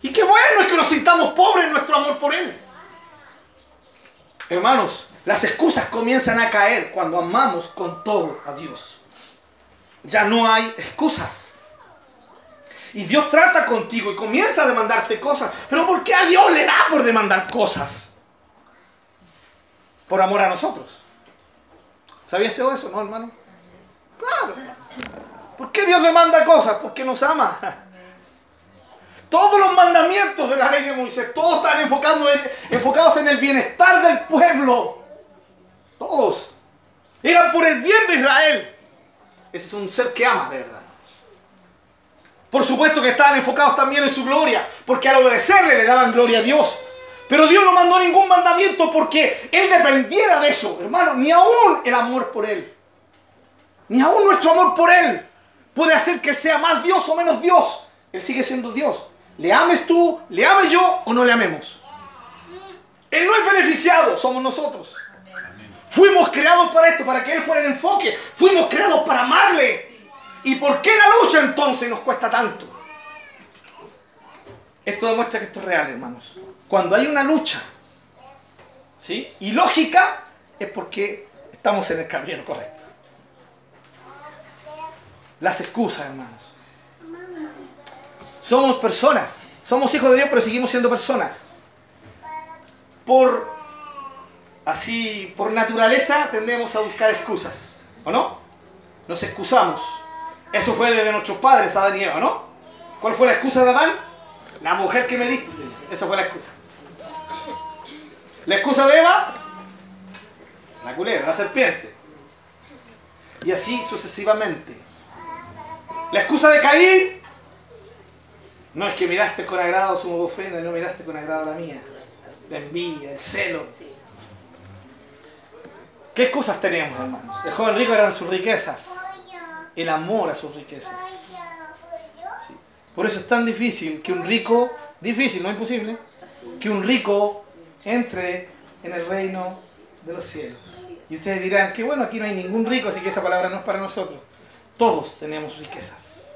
Y qué bueno es que nos sintamos pobres en nuestro amor por Él. Hermanos, las excusas comienzan a caer cuando amamos con todo a Dios. Ya no hay excusas. Y Dios trata contigo y comienza a demandarte cosas. Pero ¿por qué a Dios le da por demandar cosas? Por amor a nosotros. ¿Sabías eso, no, hermano? Claro. ¿Por qué Dios demanda cosas? Porque nos ama. Todos los mandamientos de la ley de Moisés, todos están enfocados en el bienestar del pueblo. Todos. Eran por el bien de Israel. Ese es un ser que ama de verdad. Por supuesto que estaban enfocados también en su gloria, porque al obedecerle le daban gloria a Dios. Pero Dios no mandó ningún mandamiento porque Él dependiera de eso, hermano, ni aún el amor por Él. Ni aún nuestro amor por Él puede hacer que Él sea más Dios o menos Dios. Él sigue siendo Dios. Le ames tú, le ame yo o no le amemos. Él no es beneficiado, somos nosotros. Fuimos creados para esto, para que Él fuera el enfoque. Fuimos creados para amarle. ¿Y por qué la lucha entonces nos cuesta tanto? Esto demuestra que esto es real, hermanos. Cuando hay una lucha, ¿sí? Y lógica, es porque estamos en el camino correcto. Las excusas, hermanos. Somos personas. Somos hijos de Dios, pero seguimos siendo personas. Por así, por naturaleza, tendemos a buscar excusas. ¿O no? Nos excusamos. Eso fue desde nuestros padres, Adán y Eva, ¿no? ¿Cuál fue la excusa de Adán? La mujer que me diste. Esa fue la excusa. La excusa de Eva, la culebra, la serpiente. Y así sucesivamente. La excusa de Caín, no es que miraste con agrado su ofrenda no miraste con agrado la mía. La envidia, el celo. ¿Qué excusas tenemos, hermanos? El joven rico eran sus riquezas el amor a sus riquezas. Por eso es tan difícil que un rico, difícil, no imposible, que un rico entre en el reino de los cielos. Y ustedes dirán que bueno, aquí no hay ningún rico, así que esa palabra no es para nosotros. Todos tenemos riquezas.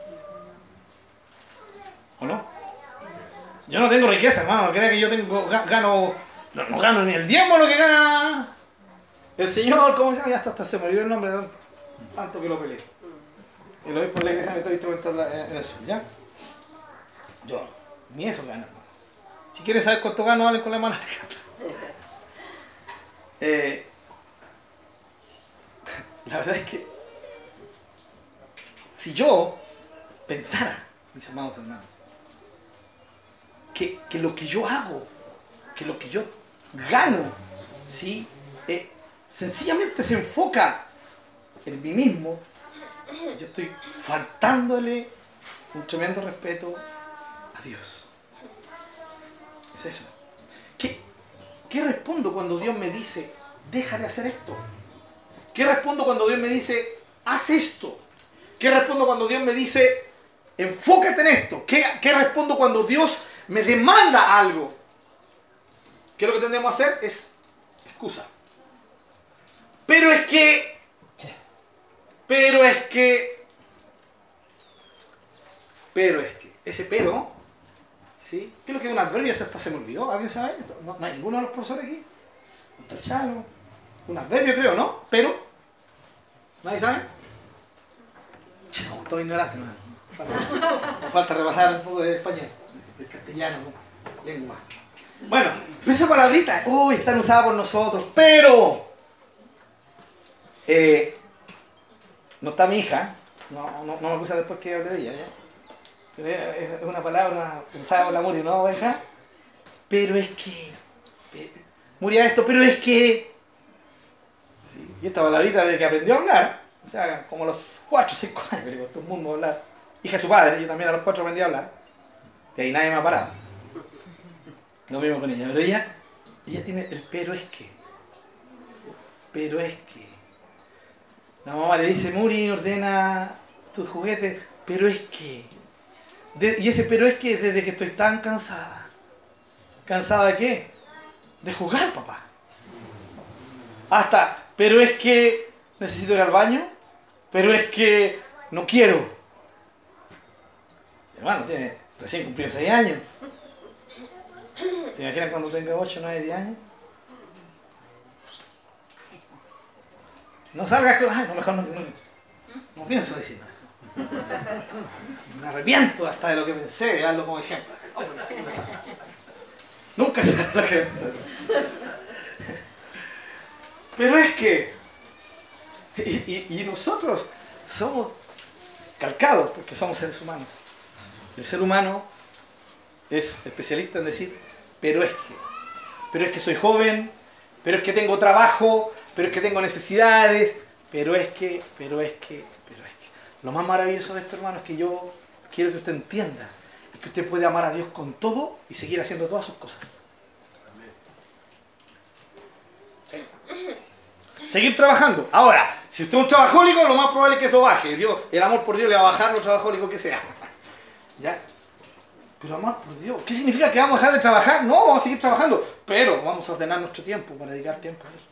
¿O no? Yo no tengo riqueza, hermano. No crea que yo tengo, gano, no, gano ni el diezmo lo que gana el Señor. ¿Cómo se llama? Ya hasta, hasta se me olvidó el nombre de tanto que lo peleé. El obispo de la iglesia me está instrumentando en eso, ¿ya? Yo, ni eso gano. Si quieres saber cuánto gano, vale con la mano. eh, la verdad es que si yo pensara, mis amados hermanos, que, que lo que yo hago, que lo que yo gano, ¿sí? Eh, sencillamente se enfoca en mí mismo, yo estoy faltándole un tremendo respeto a Dios. Es eso. ¿Qué, ¿Qué respondo cuando Dios me dice, deja de hacer esto? ¿Qué respondo cuando Dios me dice, haz esto? ¿Qué respondo cuando Dios me dice, enfócate en esto? ¿Qué, qué respondo cuando Dios me demanda algo? ¿Qué es lo que tendemos que hacer? Es excusa. Pero es que pero es que. Pero es que. Ese pero. ¿Sí? ¿Qué es lo que es un adverbio? Hasta se me olvidó. ¿Alguien sabe? ¿No, hay ninguno de los profesores aquí? Un talchalo, un adverbio creo, ¿no? Pero, ¿nadie sabe? Todo ignorante, no. Falta, falta repasar un poco de español, de castellano, ¿no? lengua. Bueno, esa palabrita, uy, están usadas por nosotros, pero eh, no está mi hija, no, no, no me acusa después que hable de ella, ¿ya? Pero es es una palabra usada por la Muri, ¿no, oveja? Pero es que. eh, Muria esto, pero es que. Sí, y esta palabrita de que aprendió a hablar, o sea, como los 4 o 5 años, le costó un mundo hablar. Hija de su padre, yo también a los 4 aprendí a hablar. Y ahí nadie me ha parado. Lo mismo con ella, pero ella, ella tiene el pero es que. Pero es que. La mamá le dice, Muri, ordena tus juguetes, pero es que. Y ese pero es que desde que estoy tan cansada. ¿Cansada de qué? De jugar, papá. Hasta, pero es que necesito ir al baño, pero es que no quiero. Mi hermano tiene recién cumplido 6 años. ¿Se imaginan cuando tenga 8, 9, 10 años? No salgas con... Ay, mejor no, no, no pienso decir nada. Me arrepiento hasta de lo que pensé, hazlo como ejemplo. Nunca se lo que pensé. Pero es que, y, y- y nosotros somos calcados porque somos seres humanos. El ser humano es especialista en decir, pero es que, pero es que soy joven, pero es que tengo trabajo, pero es que tengo necesidades, pero es que, pero es que, pero es que. Lo más maravilloso de esto, hermano, es que yo quiero que usted entienda, es que usted puede amar a Dios con todo y seguir haciendo todas sus cosas. Seguir trabajando. Ahora, si usted es un trabajólico, lo más probable es que eso baje. Dios, el amor por Dios le va a bajar lo trabajólico que sea. ¿Ya? Pero amor por Dios, ¿qué significa que vamos a dejar de trabajar? No, vamos a seguir trabajando, pero vamos a ordenar nuestro tiempo para dedicar tiempo a Él.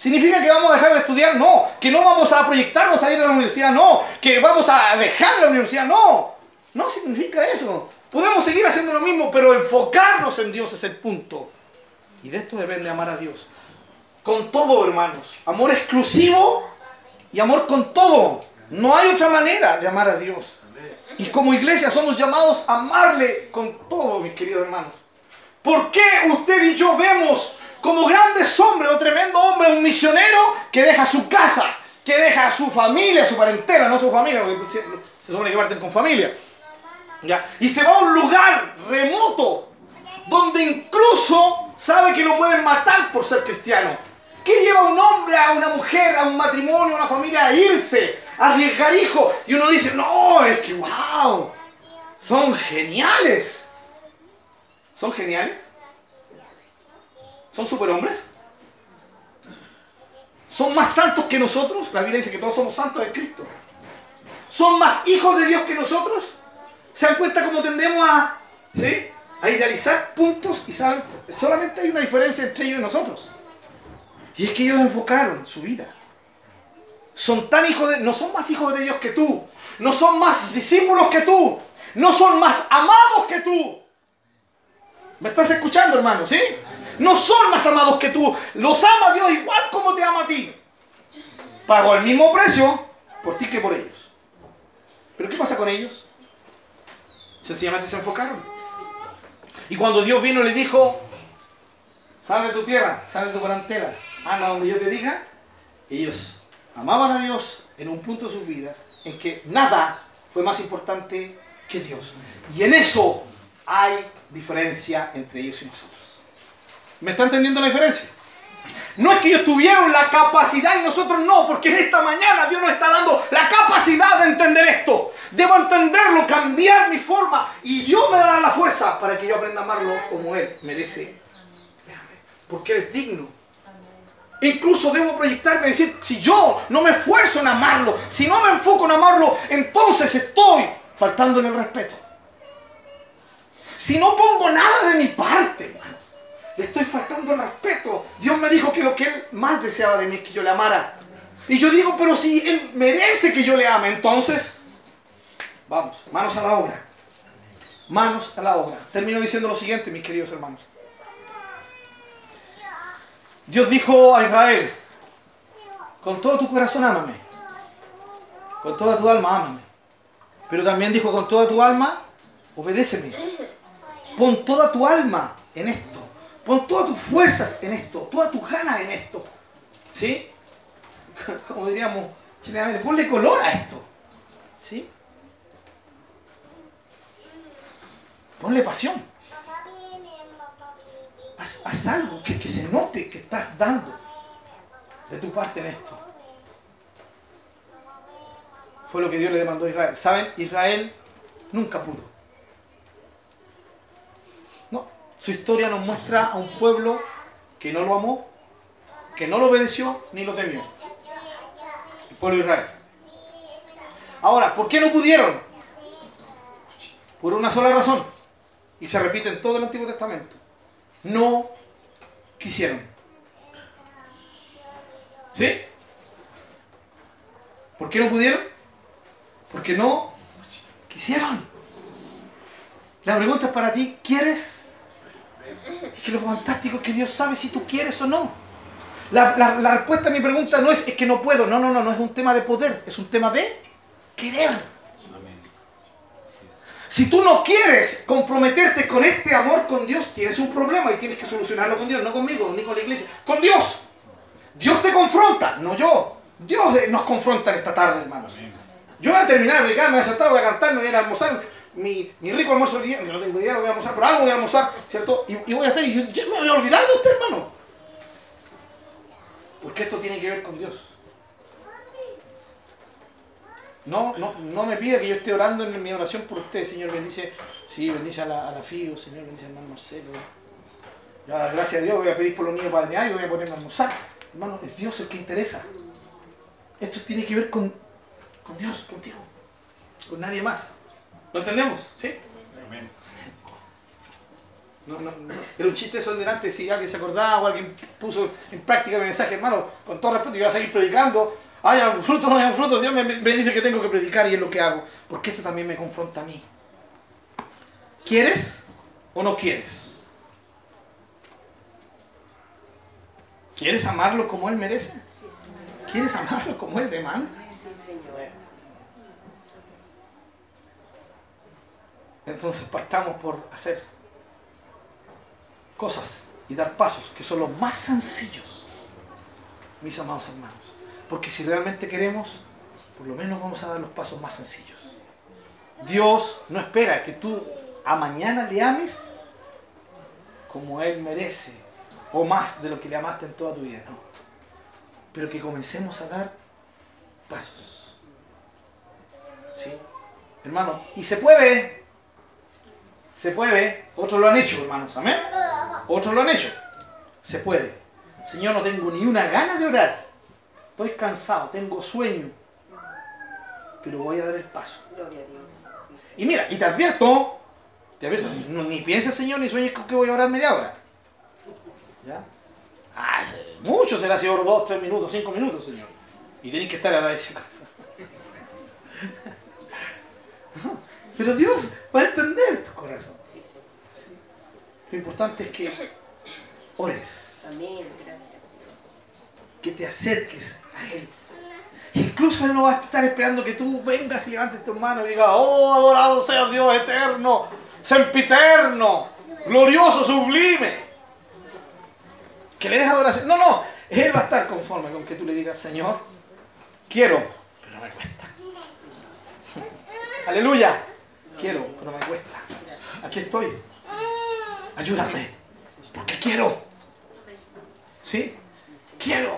¿Significa que vamos a dejar de estudiar? No. ¿Que no vamos a proyectarnos a ir a la universidad? No. ¿Que vamos a dejar la universidad? No. No significa eso. Podemos seguir haciendo lo mismo, pero enfocarnos en Dios es el punto. Y de esto depende amar a Dios. Con todo, hermanos. Amor exclusivo y amor con todo. No hay otra manera de amar a Dios. Y como iglesia somos llamados a amarle con todo, mis queridos hermanos. ¿Por qué usted y yo vemos como grandes hombres o tremendo hombre un misionero que deja su casa, que deja a su familia, su parentela, no su familia, porque se, se supone que parten con familia, ¿ya? y se va a un lugar remoto donde incluso sabe que lo pueden matar por ser cristiano? ¿Qué lleva a un hombre, a una mujer, a un matrimonio, a una familia a irse, a arriesgar hijos? Y uno dice, no, es que wow, son geniales. ¿Son geniales? ¿Son superhombres? ¿Son más santos que nosotros? La Biblia dice que todos somos santos en Cristo. ¿Son más hijos de Dios que nosotros? ¿Se dan cuenta cómo tendemos a, ¿sí? a idealizar puntos y saben, solamente hay una diferencia entre ellos y nosotros? Y es que ellos enfocaron su vida. Son tan hijos de, no son más hijos de Dios que tú, no son más discípulos que tú, no son más amados que tú. ¿Me estás escuchando, hermano? ¿Sí? No son más amados que tú. Los ama Dios igual como te ama a ti. Pagó el mismo precio por ti que por ellos. ¿Pero qué pasa con ellos? Sencillamente se enfocaron. Y cuando Dios vino le dijo, sal de tu tierra, sal de tu parentela, anda donde yo te diga, ellos amaban a Dios en un punto de sus vidas en que nada fue más importante que Dios. Y en eso hay diferencia entre ellos y nosotros. ¿Me está entendiendo la diferencia? No es que ellos tuvieron la capacidad y nosotros no, porque en esta mañana Dios nos está dando la capacidad de entender esto. Debo entenderlo, cambiar mi forma y Dios me dará la fuerza para que yo aprenda a amarlo como Él merece. Porque Él es digno. Incluso debo proyectarme y decir, si yo no me esfuerzo en amarlo, si no me enfoco en amarlo, entonces estoy faltándole el respeto. Si no pongo nada de mi parte, le estoy faltando el respeto. Dios me dijo que lo que Él más deseaba de mí es que yo le amara. Y yo digo, pero si Él merece que yo le ame, entonces, vamos, manos a la obra. Manos a la obra. Termino diciendo lo siguiente, mis queridos hermanos. Dios dijo a Israel, con todo tu corazón ámame, con toda tu alma ámame. Pero también dijo, con toda tu alma, obedéceme. Pon toda tu alma en esto. Pon todas tus fuerzas en esto, todas tus ganas en esto. ¿Sí? Como diríamos chilenamente, ponle color a esto. ¿Sí? Ponle pasión. Haz, algo que se note que estás dando de tu parte en esto. Fue lo que Dios le demandó a Israel. ¿Saben? Israel nunca pudo. No. Su historia nos muestra a un pueblo que no lo amó, que no lo obedeció ni lo temió. El pueblo de Israel. Ahora, ¿por qué no pudieron? Por una sola razón. Y se repite en todo el Antiguo Testamento. No quisieron. ¿Sí? ¿Por qué no pudieron? Porque no quisieron. La pregunta es para ti, ¿quieres? Es que lo fantástico es que Dios sabe si tú quieres o no. La, la- la respuesta a mi pregunta no es, es que no puedo. No, no, no, no es un tema de poder, es un tema de querer. Si tú no quieres comprometerte con este amor con Dios, tienes un problema y tienes que solucionarlo con Dios, no conmigo, ni con la iglesia, con Dios. Dios te confronta, no yo. Dios eh, nos confronta en esta tarde, hermanos. Yo voy a terminar me voy a sentar, voy a cantar, me voy a almorzar. Mi, mi rico almuerzo del día, que no tengo idea, lo voy a almorzar, pero algo voy a almorzar, ¿cierto? Y, y voy a estar, y yo, yo me voy a olvidar de usted, hermano. Porque esto tiene que ver con Dios. No, no, no me pida que yo esté orando en mi oración por usted, Señor. Bendice, sí, bendice a la, a la FIO, Señor, bendice al hermano Marcelo. Yo, gracias a Dios, voy a pedir por los niños para y voy a ponerme a almorzar. Hermano, es Dios el que interesa. Esto tiene que ver con, con Dios, contigo, con nadie más. ¿Lo entendemos? ¿Sí? No, no, no. Era un chiste eso delante, si alguien se acordaba o alguien puso en práctica mi mensaje, hermano, con todo respeto, yo voy a seguir predicando. Haya frutos o no haya frutos, Dios me, me dice que tengo que predicar y es lo que hago. Porque esto también me confronta a mí. ¿Quieres o no quieres? ¿Quieres amarlo como Él merece? Sí, Señor. ¿Quieres amarlo como Él demanda? Sí, Señor. Entonces partamos por hacer cosas y dar pasos que son los más sencillos, mis amados hermanos. Porque si realmente queremos, por lo menos vamos a dar los pasos más sencillos. Dios no espera que tú a mañana le ames como Él merece, o más de lo que le amaste en toda tu vida, no. Pero que comencemos a dar pasos. ¿Sí? Hermano, y se puede, se puede. Otros lo han hecho, hermanos. Amén. Otros lo han hecho. Se puede. Señor, no tengo ni una gana de orar. Estoy cansado, tengo sueño. Pero voy a dar el paso. Gloria a Dios. Sí. Y mira, y te advierto, te advierto, no- ni pienses, Señor, ni sueñes con que voy a orar media hora. ¿Ya? Ah, mucho será si oro dos, tres minutos, cinco minutos, Señor. Y tenéis que estar agradecido con eso. Pero Dios va a entender tu corazón. Sí, Señor. Sí. Lo importante es que ores, Amén. Gracias que te acerques a Él. Incluso Él no va a estar esperando que tú vengas y levantes tu mano y digas, oh, adorado sea Dios eterno, sempiterno, glorioso, sublime. Que le des adoración. No, no, Él va a estar conforme con que tú le digas, Señor, quiero, pero me cuesta. Aleluya, quiero, pero me cuesta. Aquí estoy. Ayúdame, porque quiero. ¿Sí? Quiero.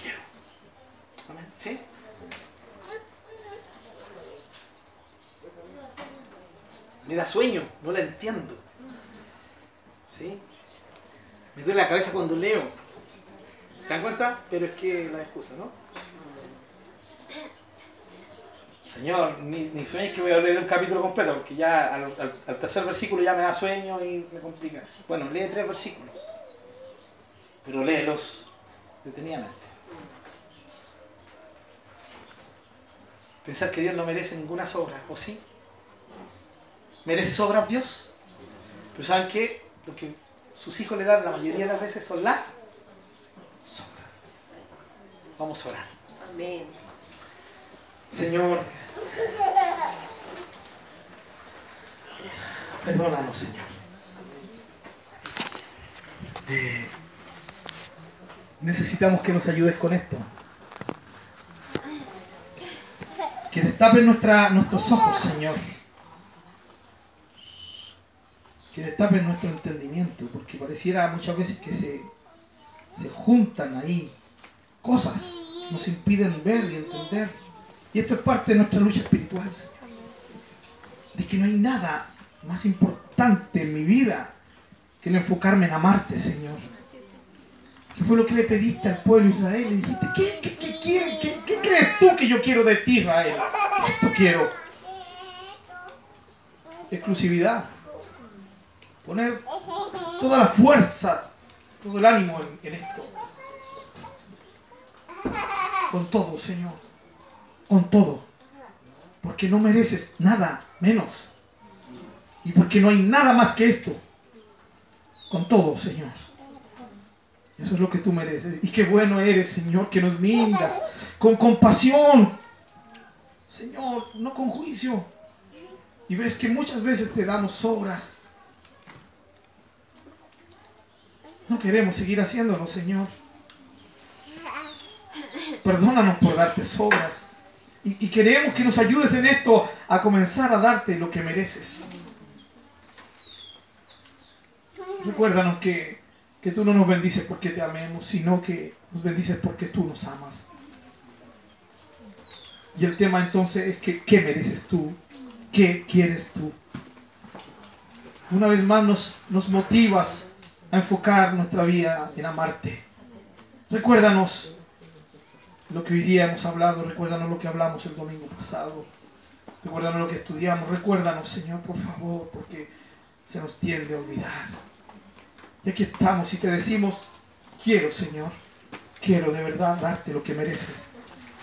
Quiero. ¿Sí? Me da sueño, no la entiendo. ¿Sí? Me duele la cabeza cuando leo. ¿Se dan cuenta? Pero es que la excusa, ¿no? Señor, ni, ni sueñes que voy a leer un capítulo completo, porque ya al, al- al tercer versículo ya me da sueño y me complica. Bueno, lee tres versículos, pero léelos detenidamente. Pensar que Dios no merece ninguna sobra, ¿o sí? ¿Merece sobras Dios? Pero ¿saben qué? Lo que sus hijos le dan la mayoría de las veces son las sombras. Vamos a orar. Amén. Señor, perdónanos, Señor. Eh, necesitamos que nos ayudes con esto. Que destapen nuestros ojos, Señor. Que destapen nuestro entendimiento, porque pareciera muchas veces que se, se juntan ahí cosas nos impiden ver y entender. Y esto es parte de nuestra lucha espiritual, Señor. De que no hay nada más importante en mi vida que el enfocarme en amarte, Señor. ¿Qué fue lo que le pediste al pueblo de Israel? Le dijiste, ¿qué, crees tú que yo quiero de ti, Israel? Esto quiero. Exclusividad. Poner toda la fuerza, todo el ánimo en, en esto. Con todo, Señor. Con todo. Porque no mereces nada menos. Y porque no hay nada más que esto. Con todo, Señor. Eso es lo que tú mereces. Y qué bueno eres, Señor, que nos mindas con compasión. Señor, no con juicio. Y ves que muchas veces te damos obras. No queremos seguir haciéndolo, Señor. Perdónanos por darte sobras. Y, y queremos que nos ayudes en esto a comenzar a darte lo que mereces. Recuérdanos que, que tú no nos bendices porque te amemos, sino que nos bendices porque tú nos amas. Y el tema entonces es que, ¿qué mereces tú? ¿Qué quieres tú? Una vez más nos, nos motivas a enfocar nuestra vida en amarte. Recuérdanos lo que hoy día hemos hablado, recuérdanos lo que hablamos el domingo pasado, recuérdanos lo que estudiamos, recuérdanos Señor, por favor, porque se nos tiende a olvidar. Y aquí estamos y te decimos, quiero Señor, quiero de verdad darte lo que mereces.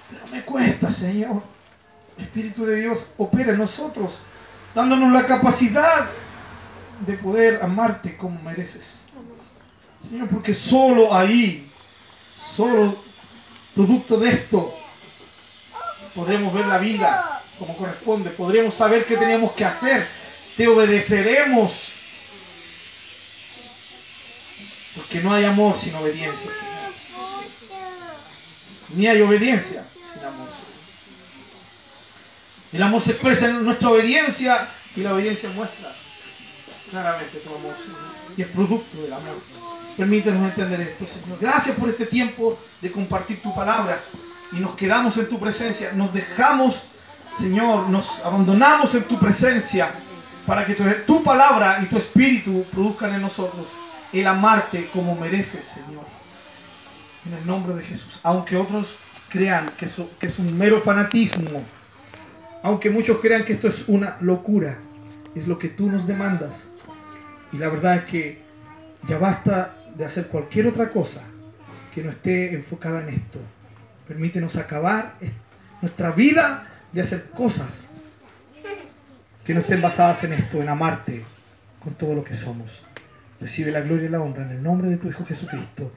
Pero me cuesta Señor. Espíritu de Dios opera en nosotros, dándonos la capacidad de poder amarte como mereces. Señor, porque solo ahí, solo producto de esto, podremos ver la vida como corresponde, podremos saber qué tenemos que hacer, te obedeceremos. Porque no hay amor sin obediencia, Señor. Ni hay obediencia sin amor. El amor se expresa en nuestra obediencia y la obediencia muestra claramente tu amor, Señor. Y es producto del amor. Permítanos entender esto, Señor. Gracias por este tiempo de compartir tu palabra. Y nos quedamos en tu presencia. Nos dejamos, Señor, nos abandonamos en tu presencia para que tu, tu palabra y tu espíritu produzcan en nosotros el amarte como mereces, Señor. En el nombre de Jesús. Aunque otros crean que, que es un mero fanatismo, aunque muchos crean que esto es una locura, es lo que tú nos demandas. Y la verdad es que ya basta de hacer cualquier otra cosa que no esté enfocada en esto. Permítenos acabar es- nuestra vida de hacer cosas que no estén basadas en esto, en amarte con todo lo que somos. Recibe la gloria y la honra en el nombre de tu Hijo Jesucristo.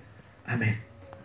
Amén.